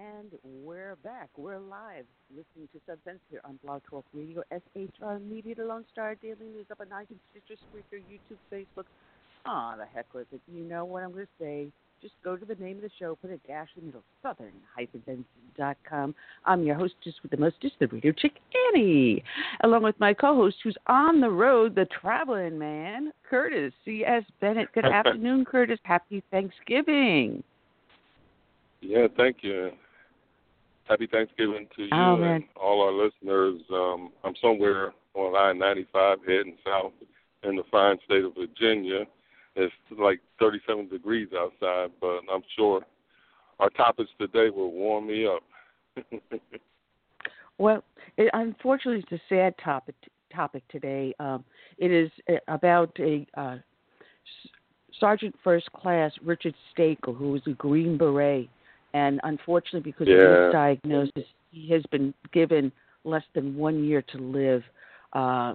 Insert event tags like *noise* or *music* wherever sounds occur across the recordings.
And we're back. We're live listening to Southern Sense here on Blog Talk Radio, SHR Media, the Lone Star Daily News up on iTunes, Stitcher, Spreaker, YouTube, Facebook. Ah, the heck with it. You know what I'm going to say. Just go to the name of the show, put a dash in the middle, southern-sense.com. I'm your hostess with the mostest, the radio chick, Annie, along with my co-host who's on the road, the traveling man, Curtis C.S. Bennett. Good *laughs* afternoon, Curtis. Happy Thanksgiving. Yeah, thank you. Happy Thanksgiving to you oh, and all our listeners. Um, I'm somewhere on I 95 heading south in the fine state of Virginia. It's like 37 degrees outside, but I'm sure our topics today will warm me up. *laughs* well, it, unfortunately, it's a sad topic topic today. Um, it is about a uh, Sergeant First Class Richard Stayskal, who was a Green Beret and unfortunately, because yeah. of his diagnosis, he has been given less than one year to live. Uh,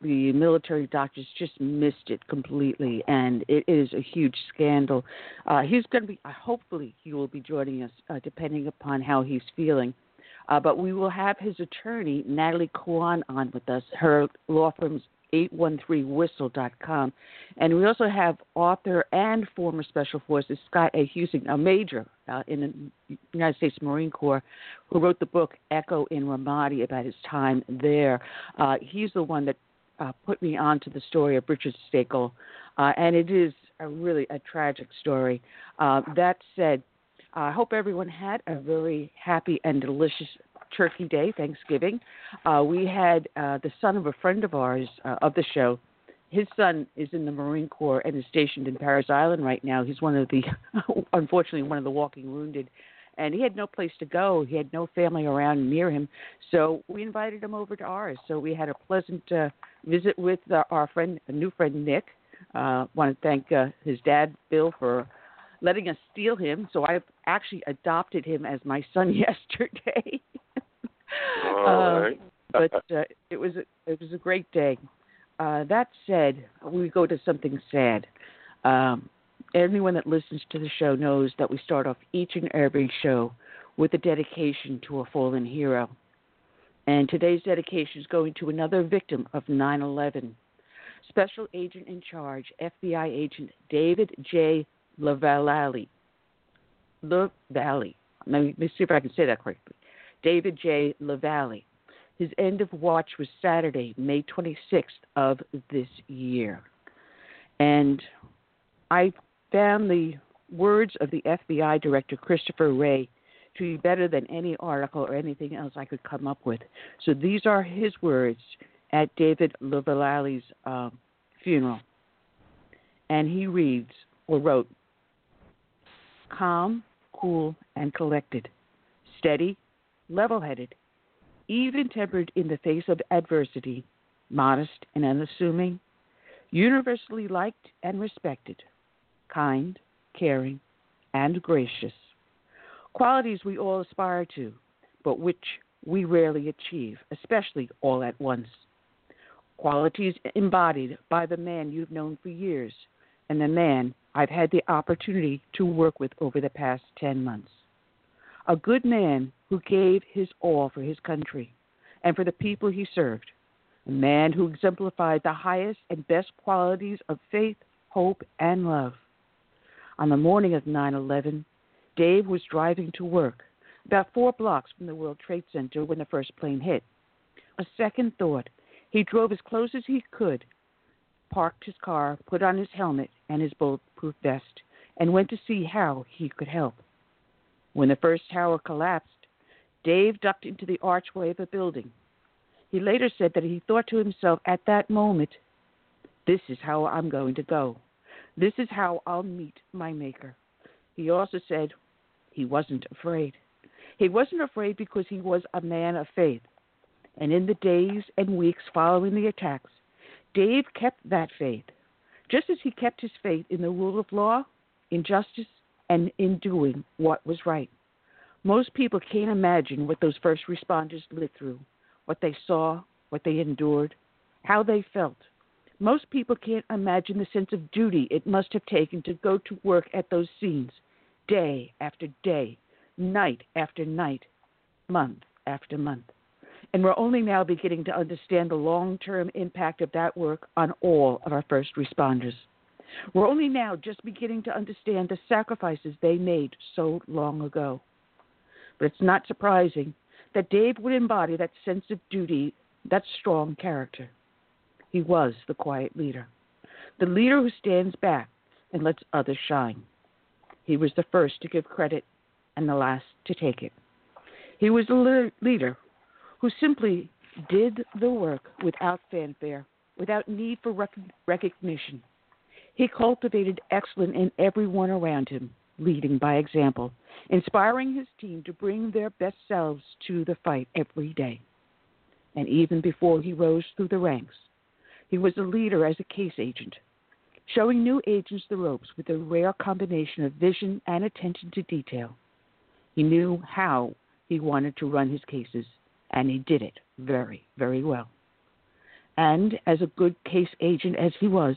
the military doctors just missed it completely, and it is a huge scandal. Uh, he's going to be, uh, hopefully, he will be joining us, uh, depending upon how he's feeling. Uh, but we will have his attorney, Natalie Khawan, on with us. Her law firm's 813whistle.com. And we also have author and former Special Forces Scott A. Huesing, a major uh, in the United States Marine Corps, who wrote the book Echo in Ramadi about his time there. Uh, he's the one that uh, put me onto the story of Richard Stayskal, uh, and it is a really a tragic story. Uh, that said, I hope everyone had a very happy and delicious Turkey Day, Thanksgiving. Uh, we had uh, the son of a friend of ours uh, of the show, his son is in the Marine Corps and is stationed in Parris Island right now. He's one of the, *laughs* unfortunately, one of the walking wounded, and he had no place to go. He had no family around near him, so we invited him over to ours. So we had a pleasant uh, visit with uh, our friend, a new friend Nick. Uh, want to thank uh, his dad Bill for letting us steal him. So I've actually adopted him as my son *laughs* yesterday. All uh, right. *laughs* but uh, it was a, it was a great day. Uh, that said, we go to something sad. Um, anyone that listens to the show knows that we start off each and every show with a dedication to a fallen hero. And today's dedication is going to another victim of 9 11. Special Agent in Charge, FBI Agent David J. LeValley. LeValley. Let me see if I can say that correctly. David J. LeValley. His end of watch was Saturday, May 26th of this year. And I found the words of the FBI Director Christopher Wray to be better than any article or anything else I could come up with. So these are his words at David LeValley's um, funeral. And he reads, or wrote, calm, cool, and collected, steady, level headed, even tempered in the face of adversity, modest and unassuming, universally liked and respected, kind, caring, and gracious. Qualities we all aspire to, but which we rarely achieve, especially all at once. Qualities embodied by the man you've known for years and the man I've had the opportunity to work with over the past 10 months. A good man who gave his all for his country and for the people he served. A man who exemplified the highest and best qualities of faith, hope, and love. On the morning of 9 11, Dave was driving to work about four blocks from the World Trade Center when the first plane hit. A second thought, he drove as close as he could parked his car, put on his helmet and his bulletproof vest, and went to see how he could help. When the first tower collapsed, Dave ducked into the archway of a building. He later said that he thought to himself at that moment, This is how I'm going to go. This is how I'll meet my Maker. He also said he wasn't afraid. He wasn't afraid because he was a man of faith. And in the days and weeks following the attacks, Dave kept that faith, just as he kept his faith in the rule of law, in justice, and in doing what was right. Most people can't imagine what those first responders lived through, what they saw, what they endured, how they felt. Most people can't imagine the sense of duty it must have taken to go to work at those scenes, day after day, night after night, month after month and we're only now beginning to understand the long term impact of that work on all of our first responders. We're only now just beginning to understand the sacrifices they made so long ago. But it's not surprising that Dave would embody that sense of duty, that strong character. He was the quiet leader, the leader who stands back and lets others shine. He was the first to give credit and the last to take it. He was the leader who simply did the work without fanfare, without need for rec- recognition. He cultivated excellence in everyone around him, leading by example, inspiring his team to bring their best selves to the fight every day. And even before he rose through the ranks, he was a leader as a case agent, showing new agents the ropes with a rare combination of vision and attention to detail. He knew how he wanted to run his cases and he did it very, very well. And as a good case agent as he was,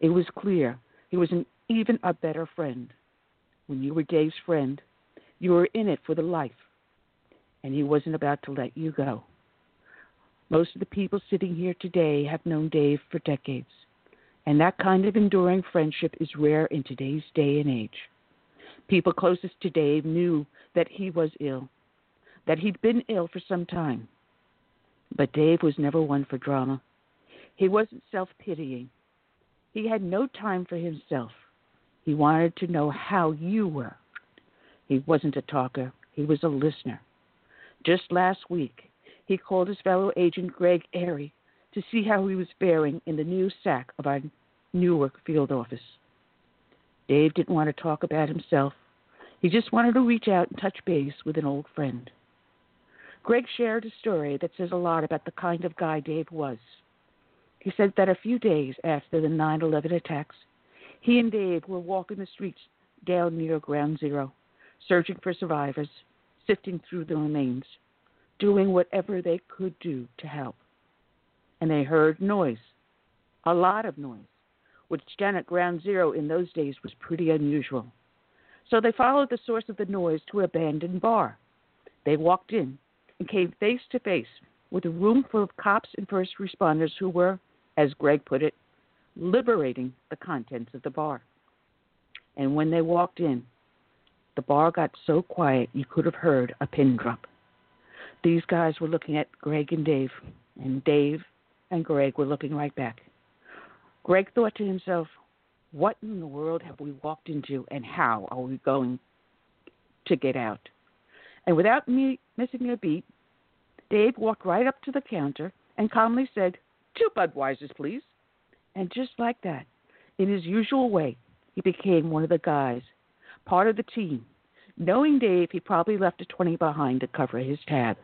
it was clear he was an even a better friend. When you were Dave's friend, you were in it for the life, and he wasn't about to let you go. Most of the people sitting here today have known Dave for decades, and that kind of enduring friendship is rare in today's day and age. People closest to Dave knew that he was ill, that he'd been ill for some time. But Dave was never one for drama. He wasn't self pitying. He had no time for himself. He wanted to know how you were. He wasn't a talker, he was a listener. Just last week, he called his fellow agent Greg Ehrie to see how he was faring in the new SAC of our Newark field office. Dave didn't want to talk about himself. He just wanted to reach out and touch base with an old friend. Greg shared a story that says a lot about the kind of guy Dave was. He said that a few days after the 9 11 attacks, he and Dave were walking the streets down near Ground Zero, searching for survivors, sifting through the remains, doing whatever they could do to help. And they heard noise, a lot of noise, which down at Ground Zero in those days was pretty unusual. So they followed the source of the noise to an abandoned bar. They walked in and came face to face with a room full of cops and first responders who were, as Greg put it, liberating the contents of the bar. And when they walked in, the bar got so quiet you could have heard a pin drop. These guys were looking at Greg and Dave, and Dave and Greg were looking right back. Greg thought to himself, What in the world have we walked into, and how are we going to get out? And without me missing a beat, Dave walked right up to the counter and calmly said, Two Budweisers, please. And just like that, in his usual way, he became one of the guys, part of the team. Knowing Dave, he probably left a 20 behind to cover his tab.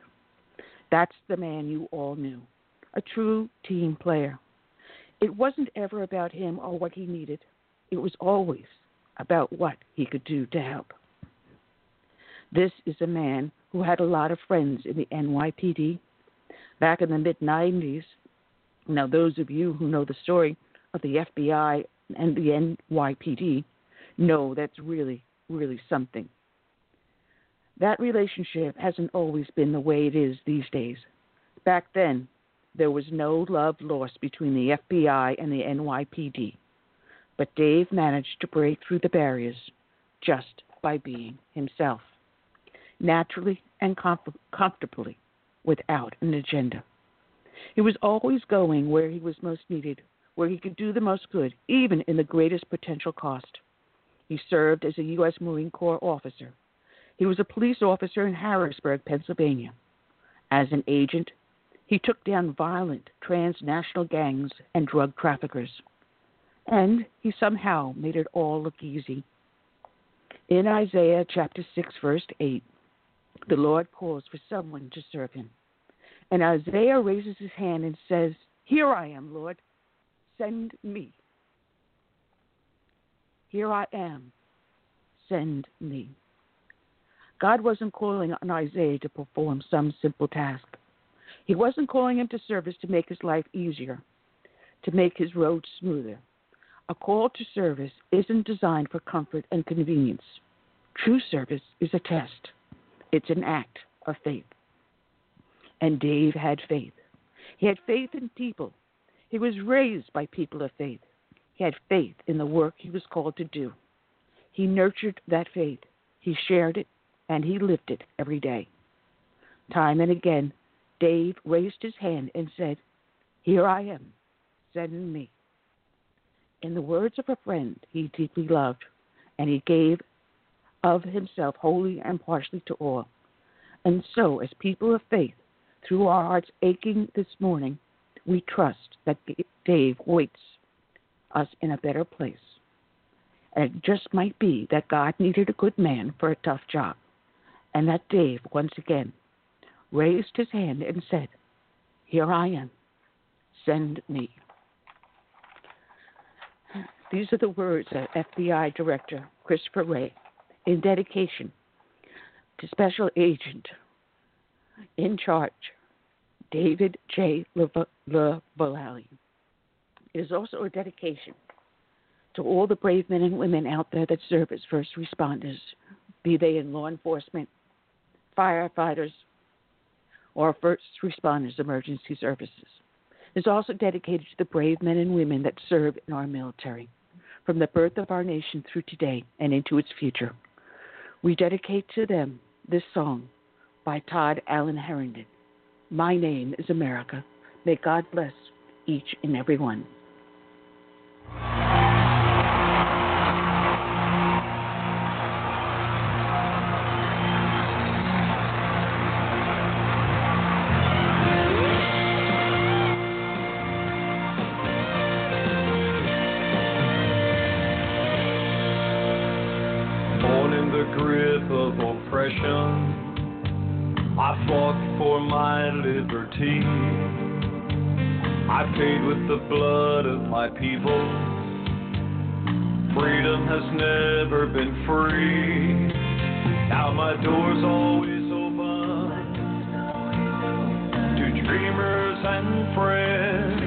That's the man you all knew, a true team player. It wasn't ever about him or what he needed, it was always about what he could do to help. This is a man who had a lot of friends in the NYPD. Back in the mid 90s, now, those of you who know the story of the FBI and the NYPD know that's really, really something. That relationship hasn't always been the way it is these days. Back then, there was no love lost between the FBI and the NYPD. But Dave managed to break through the barriers just by being himself, naturally and comfortably, without an agenda. He was always going where he was most needed, where he could do the most good, even in the greatest potential cost. He served as a U.S. Marine Corps officer. He was a police officer in Harrisburg, Pennsylvania. As an agent, he took down violent transnational gangs and drug traffickers. And he somehow made it all look easy. In Isaiah chapter 6, verse 8, the Lord calls for someone to serve him. And Isaiah raises his hand and says, Here I am, Lord, send me. Here I am, send me. God wasn't calling on Isaiah to perform some simple task. He wasn't calling him to service to make his life easier, to make his road smoother. A call to service isn't designed for comfort and convenience. True service is a test, it's an act of faith. And Dave had faith. He had faith in people. He was raised by people of faith. He had faith in the work he was called to do. He nurtured that faith. He shared it, and he lived it every day. Time and again, Dave raised his hand and said, Here I am, send me. In the words of a friend he deeply loved, and he gave of himself wholly and partially to all. And so, as people of faith, through our hearts aching this morning, we trust that Dave waits us in a better place. And it just might be that God needed a good man for a tough job, and that Dave once again raised his hand and said, Here I am, send me. These are the words of FBI Director Christopher Wray in dedication to Special Agent in charge, David J. LeValley. It is also a dedication to all the brave men and women out there that serve as first responders, be they in law enforcement, firefighters, or first responders emergency services. It is also dedicated to the brave men and women that serve in our military, from the birth of our nation through today and into its future. We dedicate to them this song by Todd Allen Herendeen. My name is America. May God bless each and every one. I paid with the blood of my people. Freedom has never been free. Now my door's always open to dreamers and friends.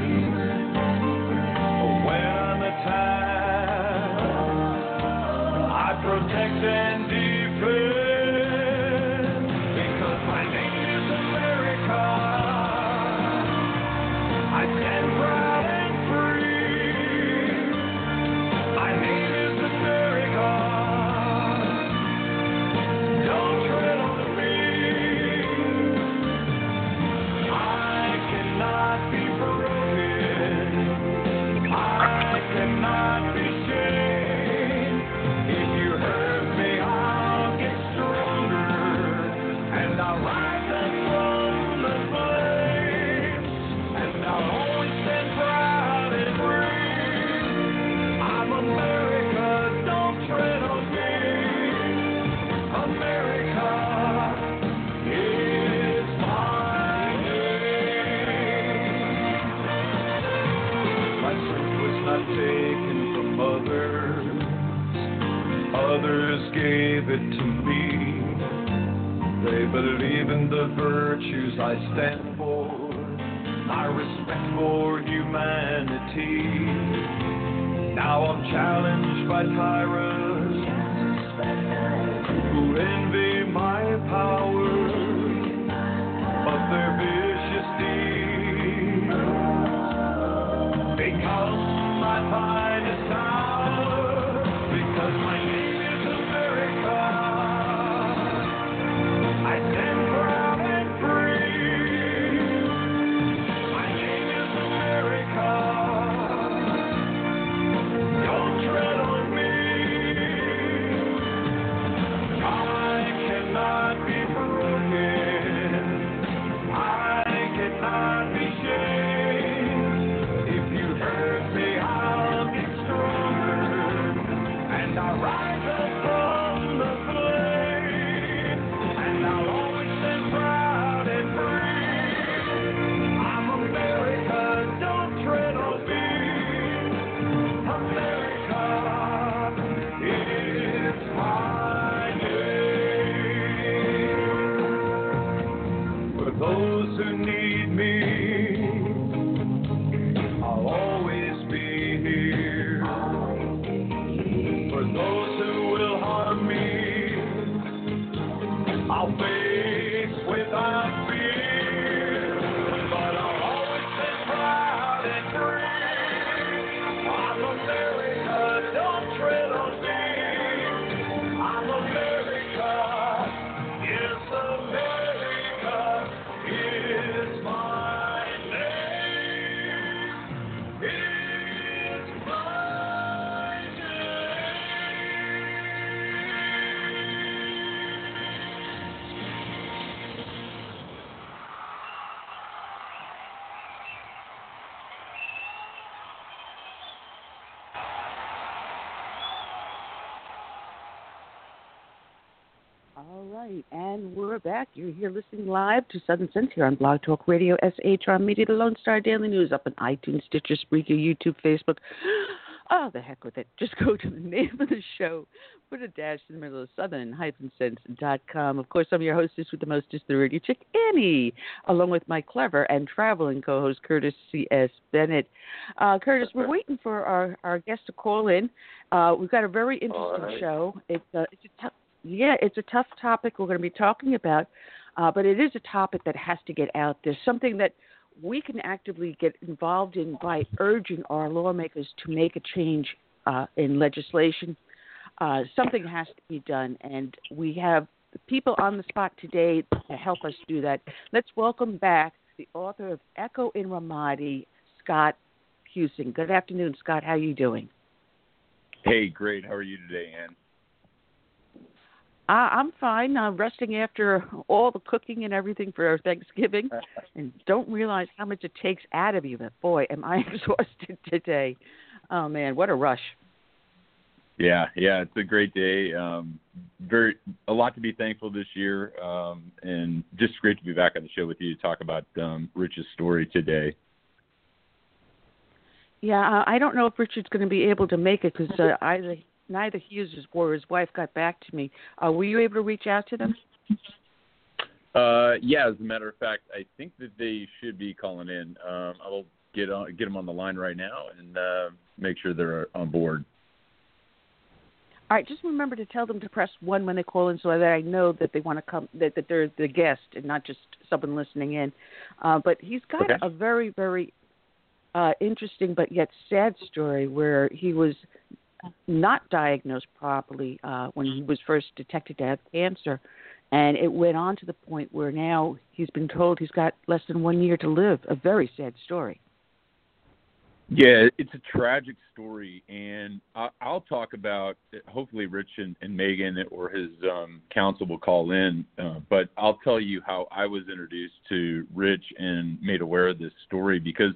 I stand for, my respect for humanity. Now I'm challenged by tyrants All right, and we're back. You're here listening live to Southern Sense here on Blog Talk Radio, SHR Media, the Lone Star Daily News up on iTunes, Stitcher, Spreaker, YouTube, Facebook. *gasps* Oh, the heck with it. Just go to the *laughs* name of the show, put a dash in the middle of southern-sense.com. Of course, I'm your hostess with the mostest, the radio chick, Annie, along with my clever and traveling co-host, Curtis C.S. Bennett. Uh, Curtis, we're waiting for our, our guest to call in. Uh, we've got a very interesting right. show. It's a, it's a tough yeah, it's a tough topic we're going to be talking about, uh, but it is a topic that has to get out there. Something that we can actively get involved in by urging our lawmakers to make a change uh, in legislation. Uh, something has to be done, and we have people on the spot today to help us do that. Let's welcome back the author of Echo in Ramadi, Scott Huesing. Good afternoon, Scott. How are you doing? Hey, great. How are you today, Ann? Uh, I'm fine. I'm resting after *laughs* all the cooking and everything for Thanksgiving, *laughs* and don't realize how much it takes out of you. But boy, am I *laughs* exhausted today. Oh man, what a rush! Yeah, yeah, it's a great day. Um, very a lot to be thankful this year, um, and just great to be back on the show with you to talk about um, Rich's story today. Yeah, I don't know if Richard's going to be able to make it because uh, either neither he or his wife got back to me. Uh, were you able to reach out to them? Uh, yeah, as a matter of fact, I think that they should be calling in. Um, I will get on get them on the line right now and uh, make sure they're on board. All right, just remember to tell them to press one when they call in, so that I know that they want to come, that, that they're the guest and not just someone listening in. Uh, but he's got Okay. a very, very uh, interesting but yet sad story where he was not diagnosed properly uh, when he was first detected to have cancer, and it went on to the point where now he's been told he's got less than one year to live. A very sad story. Yeah, it's a tragic story, and I'll talk about. Hopefully, Rich and, and Megan or his um, counsel will call in. Uh, but I'll tell you how I was introduced to Rich and made aware of this story because,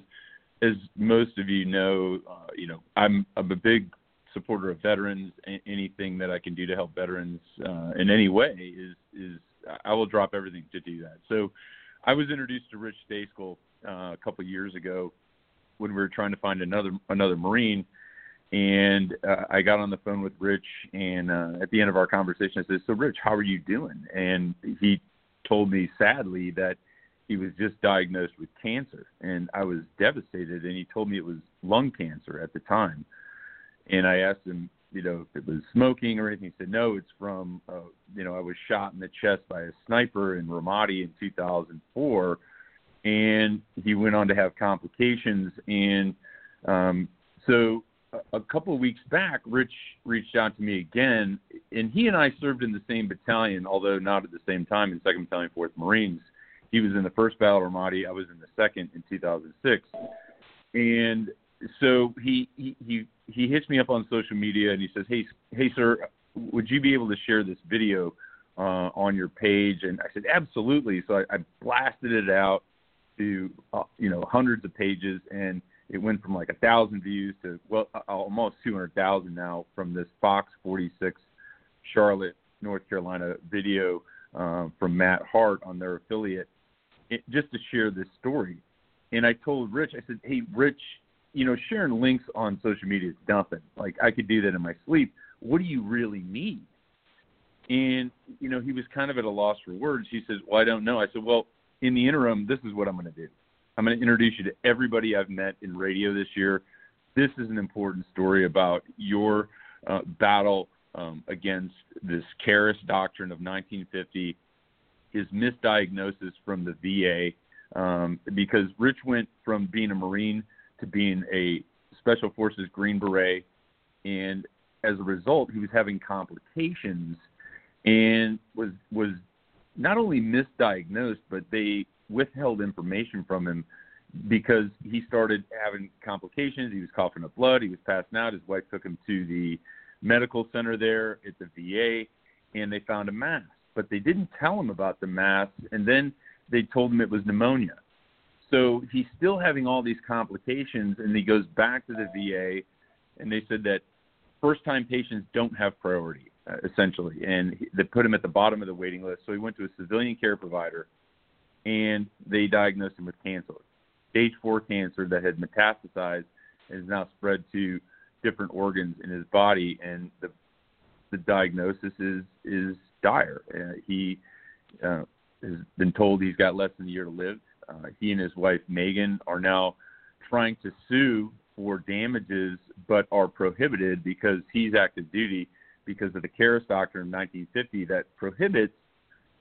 as most of you know, uh, you know I'm, I'm a big supporter of veterans. Anything that I can do to help veterans uh, in any way is is I will drop everything to do that. So, I was introduced to Rich Stayskal uh, a couple years ago when we were trying to find another another Marine. And uh, I got on the phone with Rich, and uh, at the end of our conversation, I said, "So, Rich, how are you doing?" And he told me sadly that he was just diagnosed with cancer, and I was devastated. And he told me it was lung cancer at the time. And I asked him, you know, if it was smoking or anything. He said, "No, it's from, uh, you know, I was shot in the chest by a sniper in Ramadi in 2004." and he went on to have complications. And um, so a, couple of weeks back, Rich reached out to me again, and he and I served in the same battalion, although not at the same time in Second Battalion, Fourth Marines. He was in the first Battle of Ramadi. I was in the second in 2006, and so he he he, he hits me up on social media and he says, "Hey, hey, sir, would you be able to share this video?" Uh, on your page, and I said absolutely. So I, I blasted it out to uh, you know hundreds of pages, and it went from like a thousand views to well almost two hundred thousand now from this Fox 46 Charlotte, North Carolina video uh, from Matt Hart on their affiliate, it, just to share this story. And I told Rich, I said, "Hey, Rich, you know sharing links on social media is nothing. Like I could do that in my sleep. What do you really need?" And you know he was kind of at a loss for words. He says, "Well, I don't know." I said, "Well." in the interim, this is what I'm going to do. I'm going to introduce you to everybody I've met in radio this year. This is an important story about your uh, battle um, against this Feres doctrine of 1950, his misdiagnosis from the VA, um, because Rich went from being a Marine to being a Special Forces Green Beret, and as a result, he was having complications and was was not only misdiagnosed, but they withheld information from him because he started having complications. He was coughing up blood. He was passing out. His wife took him to the medical center there at the VA, and they found a mass. But they didn't tell him about the mass, and then they told him it was pneumonia. So he's still having all these complications, and he goes back to the VA, and they said that first-time patients don't have priority uh, essentially, and they put him at the bottom of the waiting list. So he went to a civilian care provider, and they diagnosed him with cancer, stage four cancer that had metastasized and is now spread to different organs in his body, and the the diagnosis is is dire. Uh, he uh, has been told he's got less than a year to live. Uh, he and his wife Megan are now trying to sue for damages, but are prohibited because he's active duty because of the Feres Doctrine of 1950 that prohibits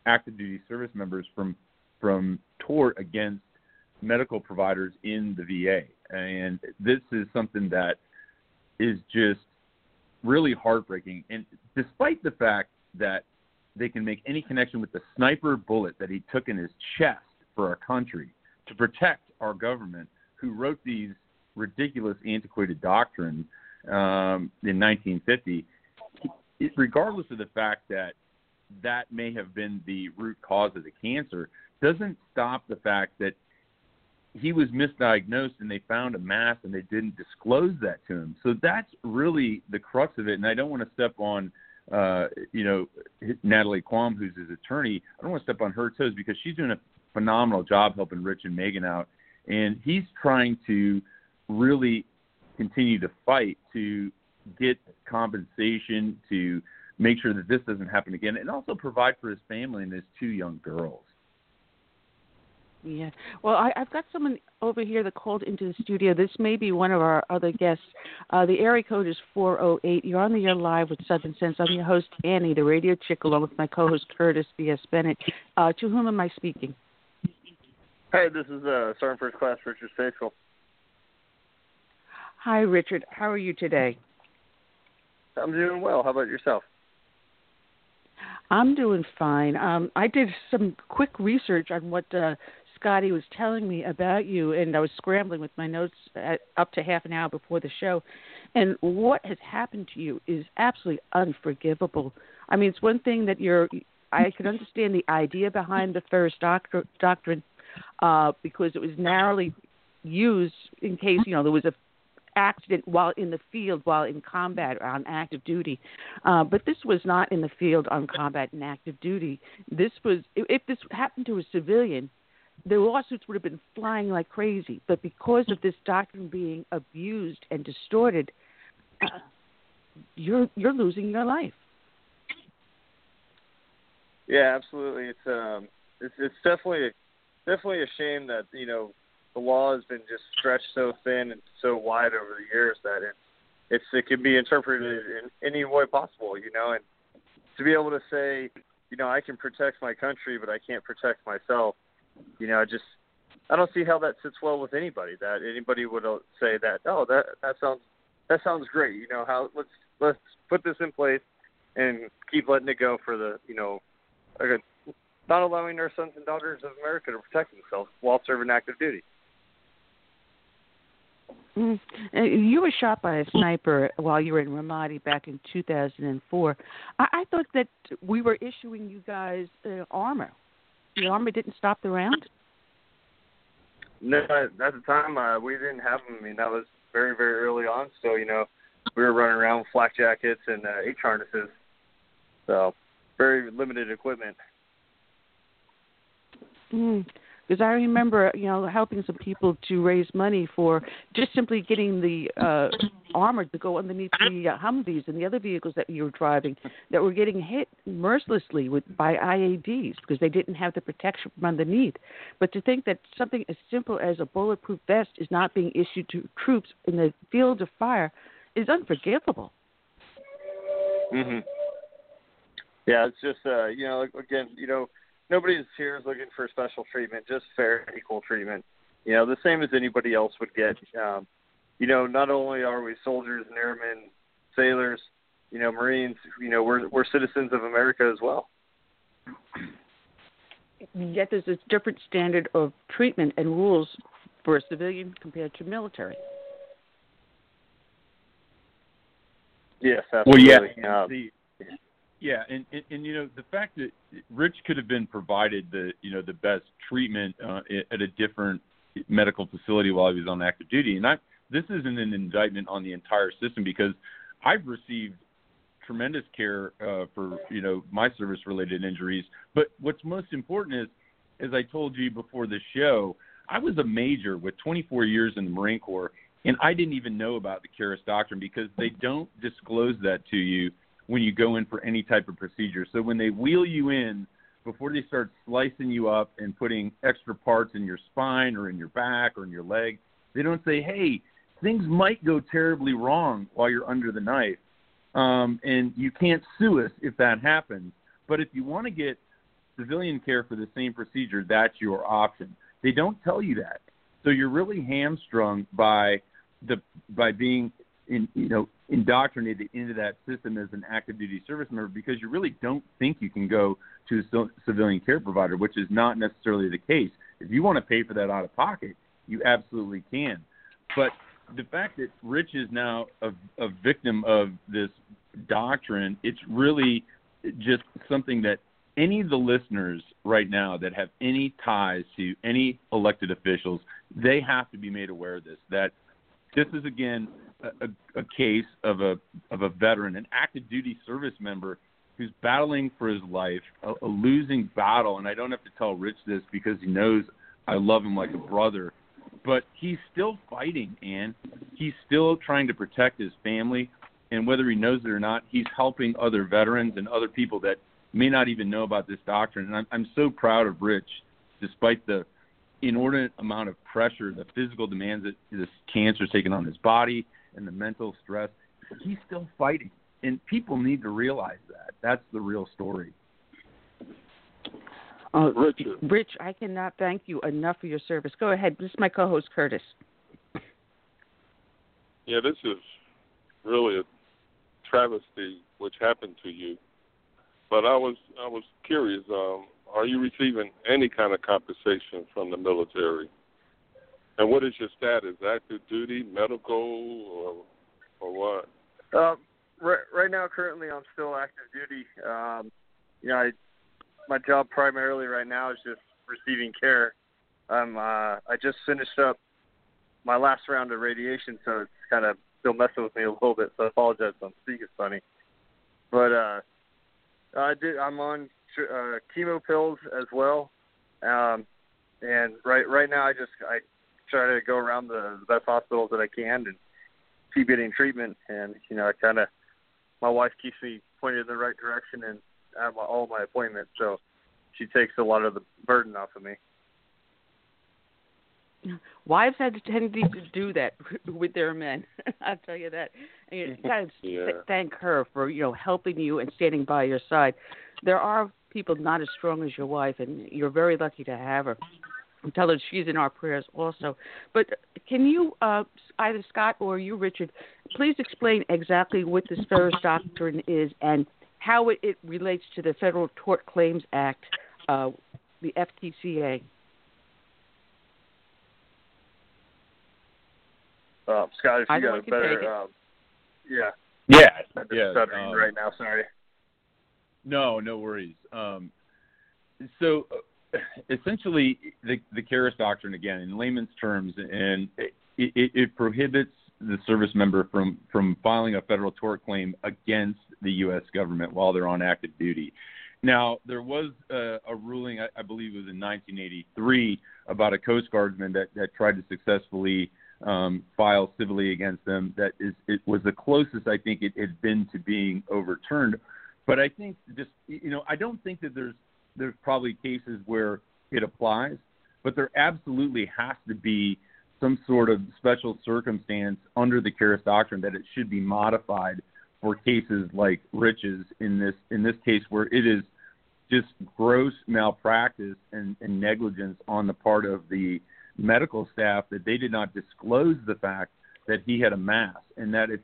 active duty service members from from tort against medical providers in the VA. And this is something that is just really heartbreaking. And despite the fact that they can make any connection with the sniper bullet that he took in his chest for our country to protect our government, who wrote these ridiculous, antiquated doctrines um, in 1950, it, regardless of the fact that that may have been the root cause of the cancer, doesn't stop the fact that he was misdiagnosed and they found a mass and they didn't disclose that to him. So that's really the crux of it. And I don't want to step on, uh, you know, Natalie Khawan, who's his attorney. I don't want to step on her toes because she's doing a phenomenal job helping Rich and Megan out. And he's trying to really continue to fight to get compensation to make sure that this doesn't happen again and also provide for his family and his two young girls. Yeah. Well, I, I've got someone over here that called into the studio. This may be one of our other guests. Uh, the area code is 408. You're on the air live with Southern Sense. I'm your host, Annie, the radio chick, along with my co host, Curtis B.S. Bennett. Uh, to whom am I speaking? Hey, this is uh, Sergeant First Class Richard Faithful. Hi, Richard. How are you today? I'm doing well. How about yourself? I'm doing fine. Um, I did some quick research on what uh, Scotty was telling me about you, and I was scrambling with my notes at, up to half an hour before the show. And what has happened to you is absolutely unforgivable. I mean, it's one thing that you're. I can understand the idea behind the Feres doctor, doctrine uh, because it was narrowly used in case you know there was a accident while in the field, while in combat or on active duty. Uh, but this was not in the field on combat and active duty. This was if this happened to a civilian, the lawsuits would have been flying like crazy. But because of this doctrine being abused and distorted, uh, you're you're losing your life. Yeah, absolutely. It's um, it's it's definitely definitely a shame that you know the law has been just stretched so thin and so wide over the years that it it's it can be interpreted in any way possible, you know, and to be able to say, you know, I can protect my country, but I can't protect myself, you know, I just I don't see how that sits well with anybody. That anybody would uh, say that, oh, that that sounds that sounds great. You know, how let's let's put this in place and keep letting it go for the you know, like not allowing our sons and daughters of America to protect themselves while serving active duty. Mm. You were shot by a sniper while you were in Ramadi back in 2004. I, I thought that we were issuing you guys uh, armor. The armor didn't stop the round. No, at the time uh, we didn't have them. I mean, that was very, very early on. So you know, we were running around with flak jackets and uh, H harnesses. So very limited equipment. Mm. Because I remember, you know, helping some people to raise money for just simply getting the uh, armor to go underneath the uh, Humvees and the other vehicles that you were driving that were getting hit mercilessly with by IEDs because they didn't have the protection from underneath. But to think that something as simple as a bulletproof vest is not being issued to troops in the field of fire is unforgivable. Mhm. Yeah, it's just uh, you know, again, you know, nobody's here is looking for special treatment, just fair, equal treatment. You know, the same as anybody else would get. Um, you know, not only are we soldiers and airmen, sailors, you know, Marines, you know, we're we're citizens of America as well. Yet there's a different standard of treatment and rules for a civilian compared to military. Yes, Well, absolutely. yeah, Um, the, yeah, and, and and you know the fact that Rich could have been provided the you know the best treatment uh, at a different medical facility while he was on active duty, and I this isn't an indictment on the entire system because I've received tremendous care uh, for you know my service related injuries, but what's most important is, as I told you before the show, I was a major with 24 years in the Marine Corps, and I didn't even know about the Feres Doctrine because they don't disclose that to you when you go in for any type of procedure. So when they wheel you in, before they start slicing you up and putting extra parts in your spine or in your back or in your leg, they don't say, hey, things might go terribly wrong while you're under the knife. Um, and you can't sue us if that happens. But if you want to get civilian care for the same procedure, that's your option. They don't tell you that. So you're really hamstrung by the by being in, you know indoctrinated into that system as an active duty service member because you really don't think you can go to a civilian care provider, which is not necessarily the case. If you want to pay for that out of pocket, you absolutely can. But the fact that Rich is now a, a victim of this doctrine, it's really just something that any of the listeners right now that have any ties to any elected officials, they have to be made aware of this. That this is again a, a, case of a of a veteran, an active duty service member who's battling for his life, a, a losing battle. And I don't have to tell Rich this because he knows I love him like a brother. But he's still fighting, and he's still trying to protect his family. And whether he knows it or not, he's helping other veterans and other people that may not even know about this doctrine. And I'm, I'm so proud of Rich, despite the inordinate amount of pressure, the physical demands that this cancer is taking on his body, and the mental stress. He's still fighting, and people need to realize that. That's the real story. Oh, Richard. Rich, I cannot thank you enough for your service. Go ahead. This is my co-host Curtis. Yeah, this is really a travesty which happened to you. But I was I was curious. Um, are you receiving any kind of compensation from the military? And what is your status? Active duty, medical, or or what? Um, right, right now, currently, I'm still active duty. Um, you know, I, my job primarily right now is just receiving care. I'm, uh, I just finished up my last round of radiation, so it's kind of still messing with me a little bit. So I apologize if I'm speaking funny. But uh, I did. I'm on uh, chemo pills as well, um, and right right now I just I try to go around the, the best hospitals that I can and keep getting treatment. And you know, I kind of my wife keeps me pointed in the right direction and at my, all my appointments, so she takes a lot of the burden off of me. Wives have a tendency to do that *laughs* with their men. *laughs* I'll tell you that. And you *laughs* got to Yeah. thank her for you know helping you and standing by your side. There are people not as strong as your wife, and you're very lucky to have her. And tell her she's in our prayers also. But can you, uh, either Scott or you, Richard, please explain exactly what this Feres Doctrine is and how it, it relates to the Federal Tort Claims Act, uh, the FTCA? Um, Scott, if you Either got a can take it. better, um, yeah, Yeah, I'm just yeah. stuttering um, right now. Sorry. No, no worries. Um, so uh, essentially, the the doctrine, again, in layman's terms, and it, it, it prohibits the service member from from filing a federal tort claim against the U.S. government while they're on active duty. Now, there was a, a ruling, I, I believe it was in 1983, about a Coast Guardsman that, that tried to successfully um, file civilly against them. That is, it was the closest I think it had been to being overturned. But I think just you know, I don't think that there's there's probably cases where it applies, but there absolutely has to be some sort of special circumstance under the Feres doctrine that it should be modified for cases like Rich's in this in this case where it is just gross malpractice and, and negligence on the part of the medical staff that they did not disclose the fact that he had a mass and that if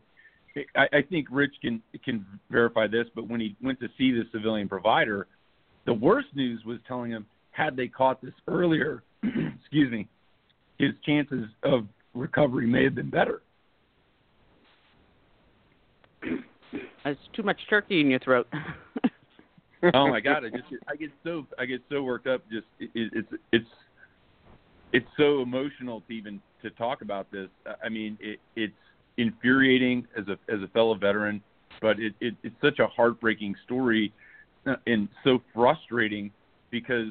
I, I think Rich can can verify this, but when he went to see the civilian provider, the worst news was telling him had they caught this earlier, *clears throat* excuse me, his chances of recovery may have been better. There's too much turkey in your throat. *laughs* *laughs* oh my god, I just I get so I get so worked up. Just it, it's it's it's so emotional to even to talk about this. I mean, it, it's infuriating as a as a fellow veteran, but it, it it's such a heartbreaking story and so frustrating because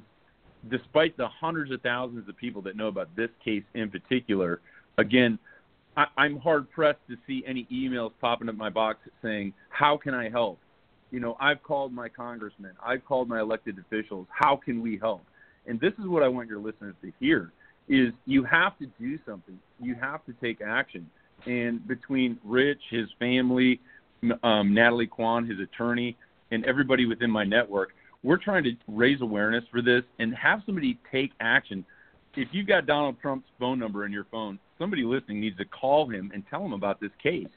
despite the hundreds of thousands of people that know about this case in particular, again, I, I'm hard pressed to see any emails popping up my box saying, "How can I help?" You know, I've called my congressman, I've called my elected officials. How can we help? And this is what I want your listeners to hear: is you have to do something. You have to take action. And between Rich, his family, um, Natalie Khawan, his attorney, and everybody within my network, we're trying to raise awareness for this and have somebody take action. If you've got Donald Trump's phone number in your phone, somebody listening needs to call him and tell him about this case.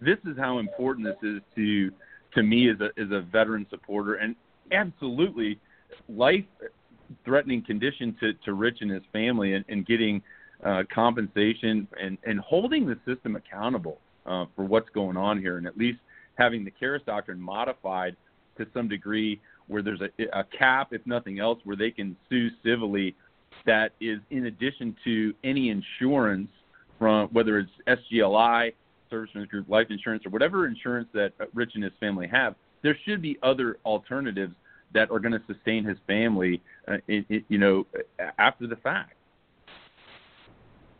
This is how important this is to to me as a as a veteran supporter and absolutely life threatening condition to, to Rich and his family and, and getting uh, compensation and, and holding the system accountable uh, for what's going on here and at least having the Feres doctrine modified to some degree, where there's a, a cap, if nothing else, where they can sue civilly. That is in addition to any insurance from whether it's SGLI, Servicemen's Group Life Insurance, or whatever insurance that Rich and his family have. There should be other alternatives that are going to sustain his family, uh, it, it, you know, after the fact.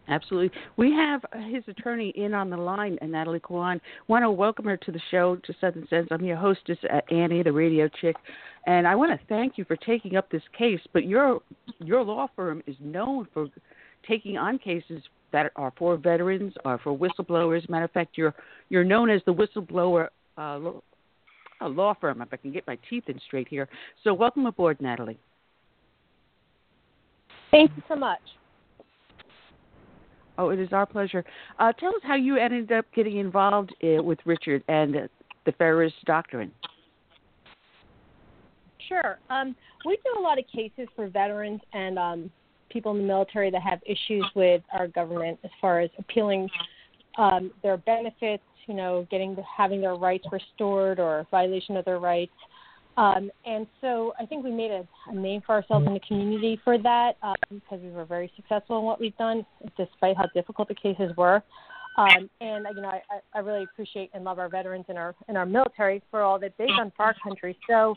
Absolutely. We have his attorney in on the line, Natalie Khawan. Want to welcome her to the show, to Southern Sense. I'm your hostess, uh, Annie, the radio chick, and I want to thank you for taking up this case. But your your law firm is known for taking on cases that are for veterans or for whistleblowers. Matter of fact, you're you're known as the whistleblower uh, law firm. If I can get my teeth in straight here. So, welcome aboard, Natalie. Thank you so much. Oh, it is our pleasure. Uh, tell us how you ended up getting involved uh, with Richard and uh, the Feres Doctrine. Sure. Um, we do a lot of cases for veterans and um, people in the military that have issues with our government as far as appealing um, their benefits, you know, getting having their rights restored or violation of their rights. Um, and so I think we made a, a name for ourselves in the community for that um, because we were very successful in what we've done, despite how difficult the cases were. Um, and you know, I, I really appreciate and love our veterans and our and our military for all that they've done for our country. So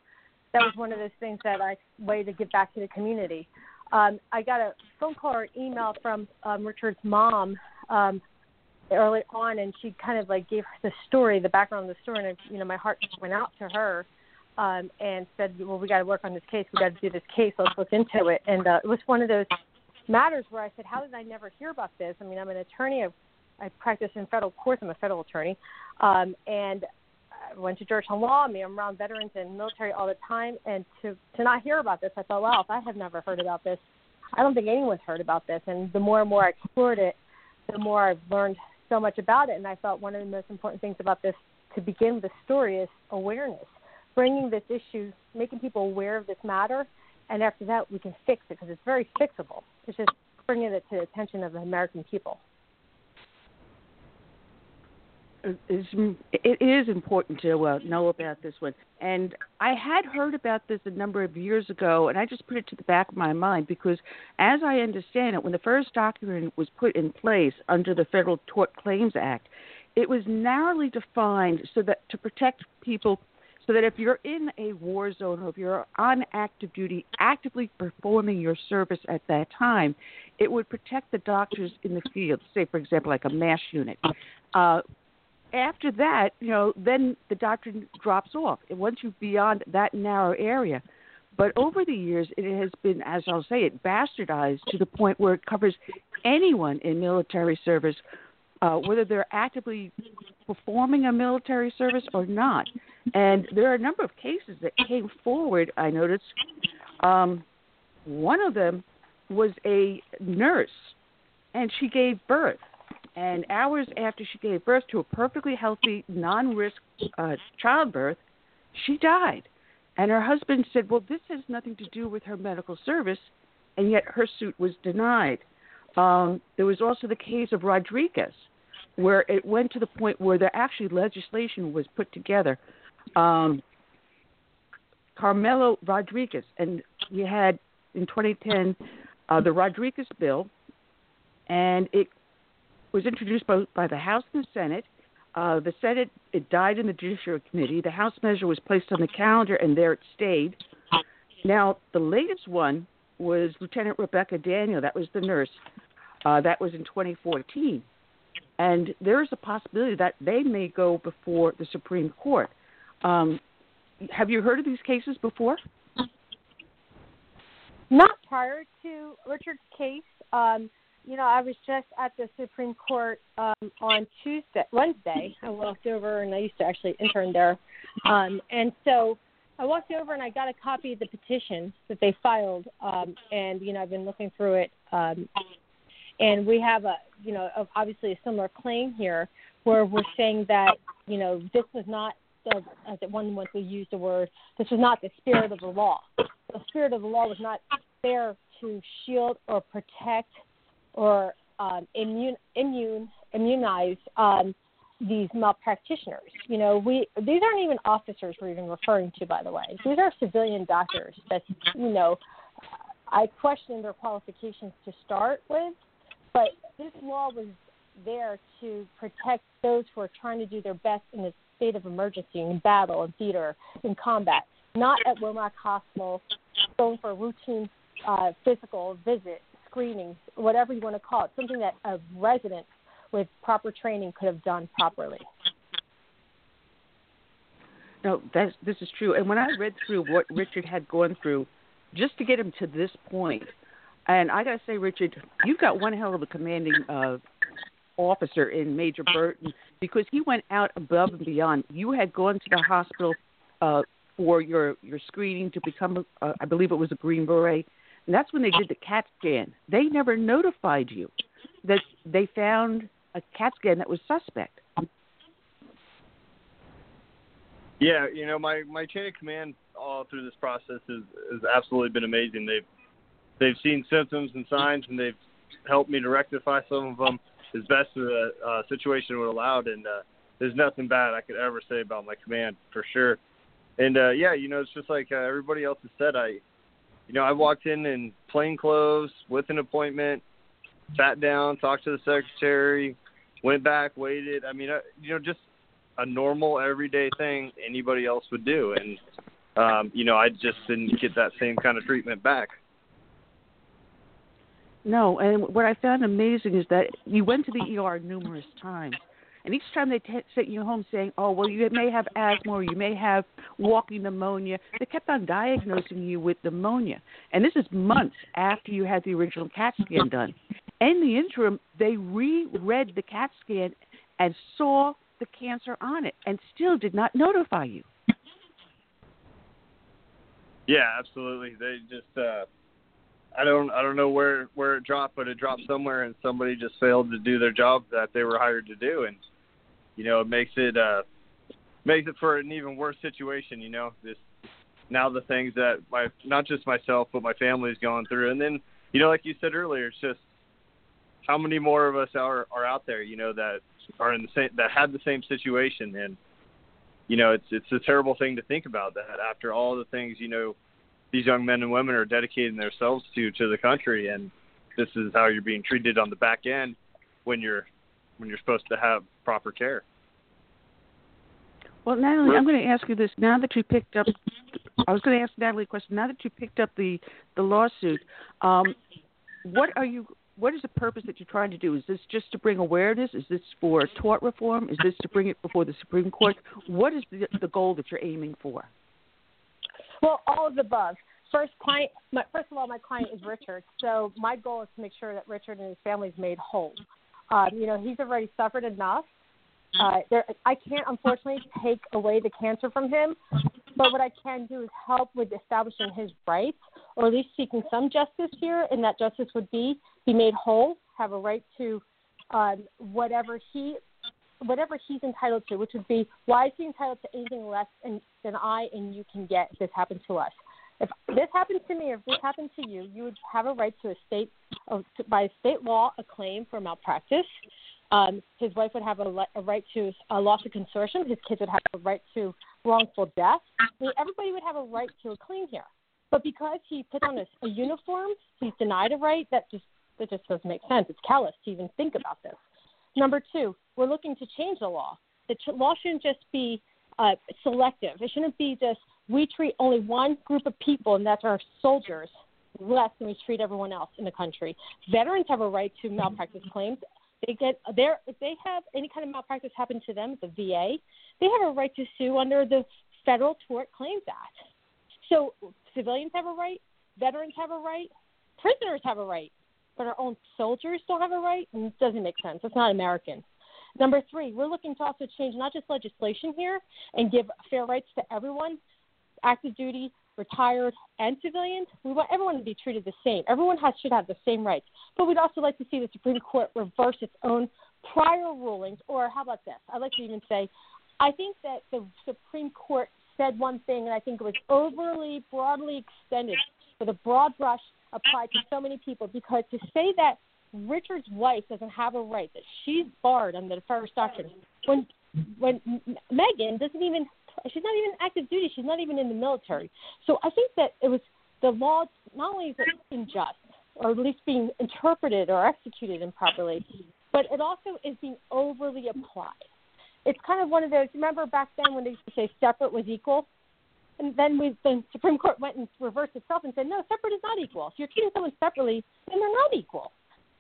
that was one of those things that I way to give back to the community. Um, I got a phone call or email from um, Richard's mom um, early on, and she kind of like gave the story, the background of the story, and you know, my heart went out to her um, and said, "Well, we got to work on this case. We got to do this case. Let's look into it." And uh, it was one of those matters where I said, "How did I never hear about this?" I mean, I'm an attorney. I, I practice in federal courts. I'm a federal attorney, um, and I went to Georgetown Law. I mean, I'm around veterans and military all the time, and to to not hear about this, I thought, "Wow, if I have never heard about this, I don't think anyone's heard about this." And the more and more I explored it, the more I've learned so much about it. And I thought one of the most important things about this to begin with the story is awareness bringing this issue, making people aware of this matter, and after that we can fix it because it's very fixable. It's just bringing it to the attention of the American people. it is important to uh, know about this one. And I had heard about this a number of years ago, and I just put it to the back of my mind because, as I understand it, when the first document was put in place under the Federal Tort Claims Act, it was narrowly defined so that to protect people so that if you're in a war zone or if you're on active duty, actively performing your service at that time, it would protect the doctors in the field, say, for example, like a MASH unit. Uh, after that, you know, then the doctrine drops off. Once you're beyond that narrow area, but over the years, it has been, as I'll say it, bastardized to the point where it covers anyone in military service, uh, whether they're actively performing a military service or not. And there are a number of cases that came forward, I noticed. Um, one of them was a nurse, and she gave birth. And hours after she gave birth to a perfectly healthy, non risk uh, childbirth, she died. And her husband said, Well, this has nothing to do with her medical service, and yet her suit was denied. Um, there was also the case of Rodriguez, where it went to the point where there actually legislation was put together. Um, Carmelo Rodriguez, and we had in 2010 uh, the Rodriguez bill, and it was introduced both by the House and the Senate. Uh, the Senate it died in the Judiciary Committee. The House measure was placed on the calendar, and there it stayed. Now the latest one was Lieutenant Rebecca Daniel. That was the nurse. Uh, that was in 2014 and there is a possibility that they may go before the Supreme Court. Um, have you heard of these cases before? Not prior to Richard's case. Um, you know, I was just at the Supreme Court um, on Tuesday, Wednesday. I walked over, and I used to actually intern there, um, and so I walked over and I got a copy of the petition that they filed, um, and you know, I've been looking through it, um, and we have a you know obviously a similar claim here where we're saying that you know this was not the as it one once we used the word this was not the spirit of the law. The spirit of the law was not there to shield or protect or um, immune immune immunize um, these malpractitioners. You know, we these aren't even officers we're even referring to, by the way. These are civilian doctors that you know. I question their qualifications to start with, but this law was there to protect those who are trying to do their best in a state of emergency, in battle, in theater, in combat, not at Womack Hospital going for a routine uh, physical visit, screenings, whatever you want to call it, something that a resident with proper training could have done properly. No, that's, this is true. And when I read through what Richard had gone through, just to get him to this point, and I got to say, Richard, you've got one hell of a commanding uh, officer in Major Burton because he went out above and beyond. You had gone to the hospital uh, for your your screening to become, a, I believe it was a Green Beret, and that's when they did the CAT scan. They never notified you that they found a CAT scan that was suspect. Yeah, you know, my my chain of command all through this process has has absolutely been amazing. They've they've seen symptoms and signs, and they've helped me to rectify some of them as best as the uh, situation would allow. And uh, there's nothing bad I could ever say about my command for sure. And uh, yeah, you know, it's just like uh, everybody else has said. I, you know, I walked in in plain clothes with an appointment, sat down, talked to the secretary, went back, waited. I mean, uh, you know, just a normal everyday thing anybody else would do. And um, you know, I just didn't get that same kind of treatment back. No, and what I found amazing is that you went to the ER numerous times, and each time they t- sent you home saying, "Oh, well, you may have asthma or you may have walking pneumonia," they kept on diagnosing you with pneumonia, and this is months after you had the original CAT scan done. In the interim, they reread the CAT scan and saw the cancer on it, and still did not notify you. Yeah, absolutely. They just uh I don't I don't know where where it dropped, but it dropped somewhere and somebody just failed to do their job that they were hired to do and you know, it makes it uh makes it for an even worse situation, you know. This now the things that my not just myself but my family's going through and then you know like you said earlier it's just how many more of us are are out there you know that are in the same that had the same situation and you know it's it's a terrible thing to think about that after all the things you know these young men and women are dedicating themselves to to the country and this is how you're being treated on the back end when you're when you're supposed to have proper care Well, Natalie, I'm going to ask you this. Now that you picked up, I was going to ask Natalie a question. Now that you picked up the the lawsuit, um, what are you? What is the purpose that you're trying to do? Is this just to bring awareness? Is this for tort reform? Is this to bring it before the Supreme Court? What is the, the goal that you're aiming for? Well, all of the above. First, client. My, first of all, my client is Richard, so my goal is to make sure that Richard and his family is made whole. Um, you know, he's already suffered enough. Uh, there, I can't unfortunately take away the cancer from him, but what I can do is help with establishing his rights, or at least seeking some justice here, and that justice would be be made whole, have a right to um, whatever he whatever he's entitled to, which would be why is he entitled to anything less than, than I and you can get if this happened to us? If this happened to me, or if this happened to you, you would have a right to a state, of, to, by state law, a claim for malpractice. Um, his wife would have a, a right to a loss of consortium. His kids would have a right to wrongful death. I mean, everybody would have a right to a claim here. But because he put on a, a uniform, he's denied a right. That just that just doesn't make sense. It's callous to even think about this. Number two, we're looking to change the law. The ch- law shouldn't just be uh, selective. It shouldn't be just we treat only one group of people, and that's our soldiers, less than we treat everyone else in the country. Veterans have a right to malpractice claims. They get their if they have any kind of malpractice happen to them, at the VA, they have a right to sue under the Federal Tort Claims Act. So civilians have a right, veterans have a right, prisoners have a right, but our own soldiers don't have a right. And it doesn't make sense. It's not American. Number three, we're looking to also change not just legislation here and give fair rights to everyone, active duty, retired, and civilians. We want everyone to be treated the same. Everyone has, should have the same rights. But we'd also like to see the Supreme Court reverse its own prior rulings, or how about this? I'd like to even say, I think that the Supreme Court said one thing, and I think it was overly broadly extended with a broad brush applied to so many people because to say that Richard's wife doesn't have a right that she's barred under the Feres Doctrine when when Megan doesn't even she's not even active duty she's not even in the military. So I think that it was the law not only is it unjust or at least being interpreted or executed improperly but it also is being overly applied. It's kind of one of those remember back then when they used to say separate was equal and then we the Supreme Court went and reversed itself and said no separate is not equal if you're treating someone separately then they're not equal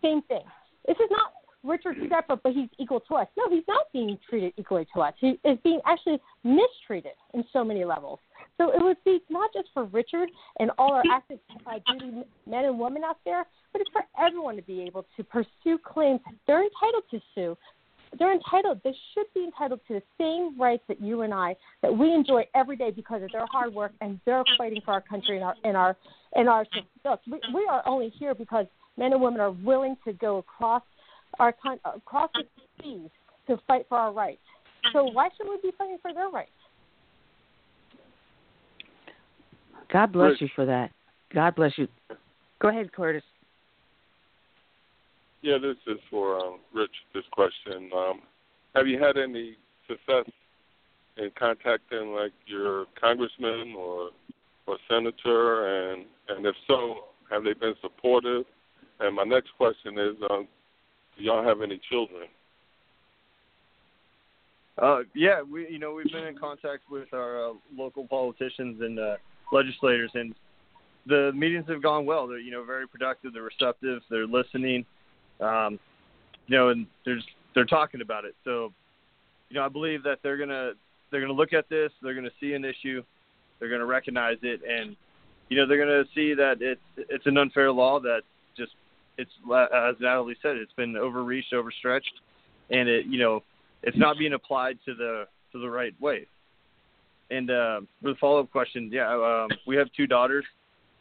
same thing. This is not Richard separate, but he's equal to us. No, he's not being treated equally to us. He is being actually mistreated in so many levels. So it would be not just for Richard and all our active uh, duty men and women out there, but it's for everyone to be able to pursue claims they're entitled to sue. They're entitled. They should be entitled to the same rights that you and I that we enjoy every day because of their hard work and they're fighting for our country and our and our and our. Look, we, we are only here because men and women are willing to go across our con- across the seas to fight for our rights. So why should we be fighting for their rights? God bless you for that. God bless you. Go ahead, Curtis. Yeah, this is for um, Rich. This question: um, Have you had any success in contacting like your congressman or or senator, and and if so, have they been supportive? And my next question is: um, Do y'all have any children? Uh, yeah, we you know we've been in contact with our uh, local politicians and uh, legislators, and the meetings have gone well. They're you know very productive. They're receptive. They're listening. Um, you know, and they're they're talking about it. So, you know, I believe that they're gonna they're gonna look at this. They're gonna see an issue. They're gonna recognize it, and you know they're gonna see that it's it's an unfair law that just it's as Natalie said, it's been overreached, overstretched, and it you know it's not being applied to the to the right way. And uh, for the follow up question, yeah, um, we have two daughters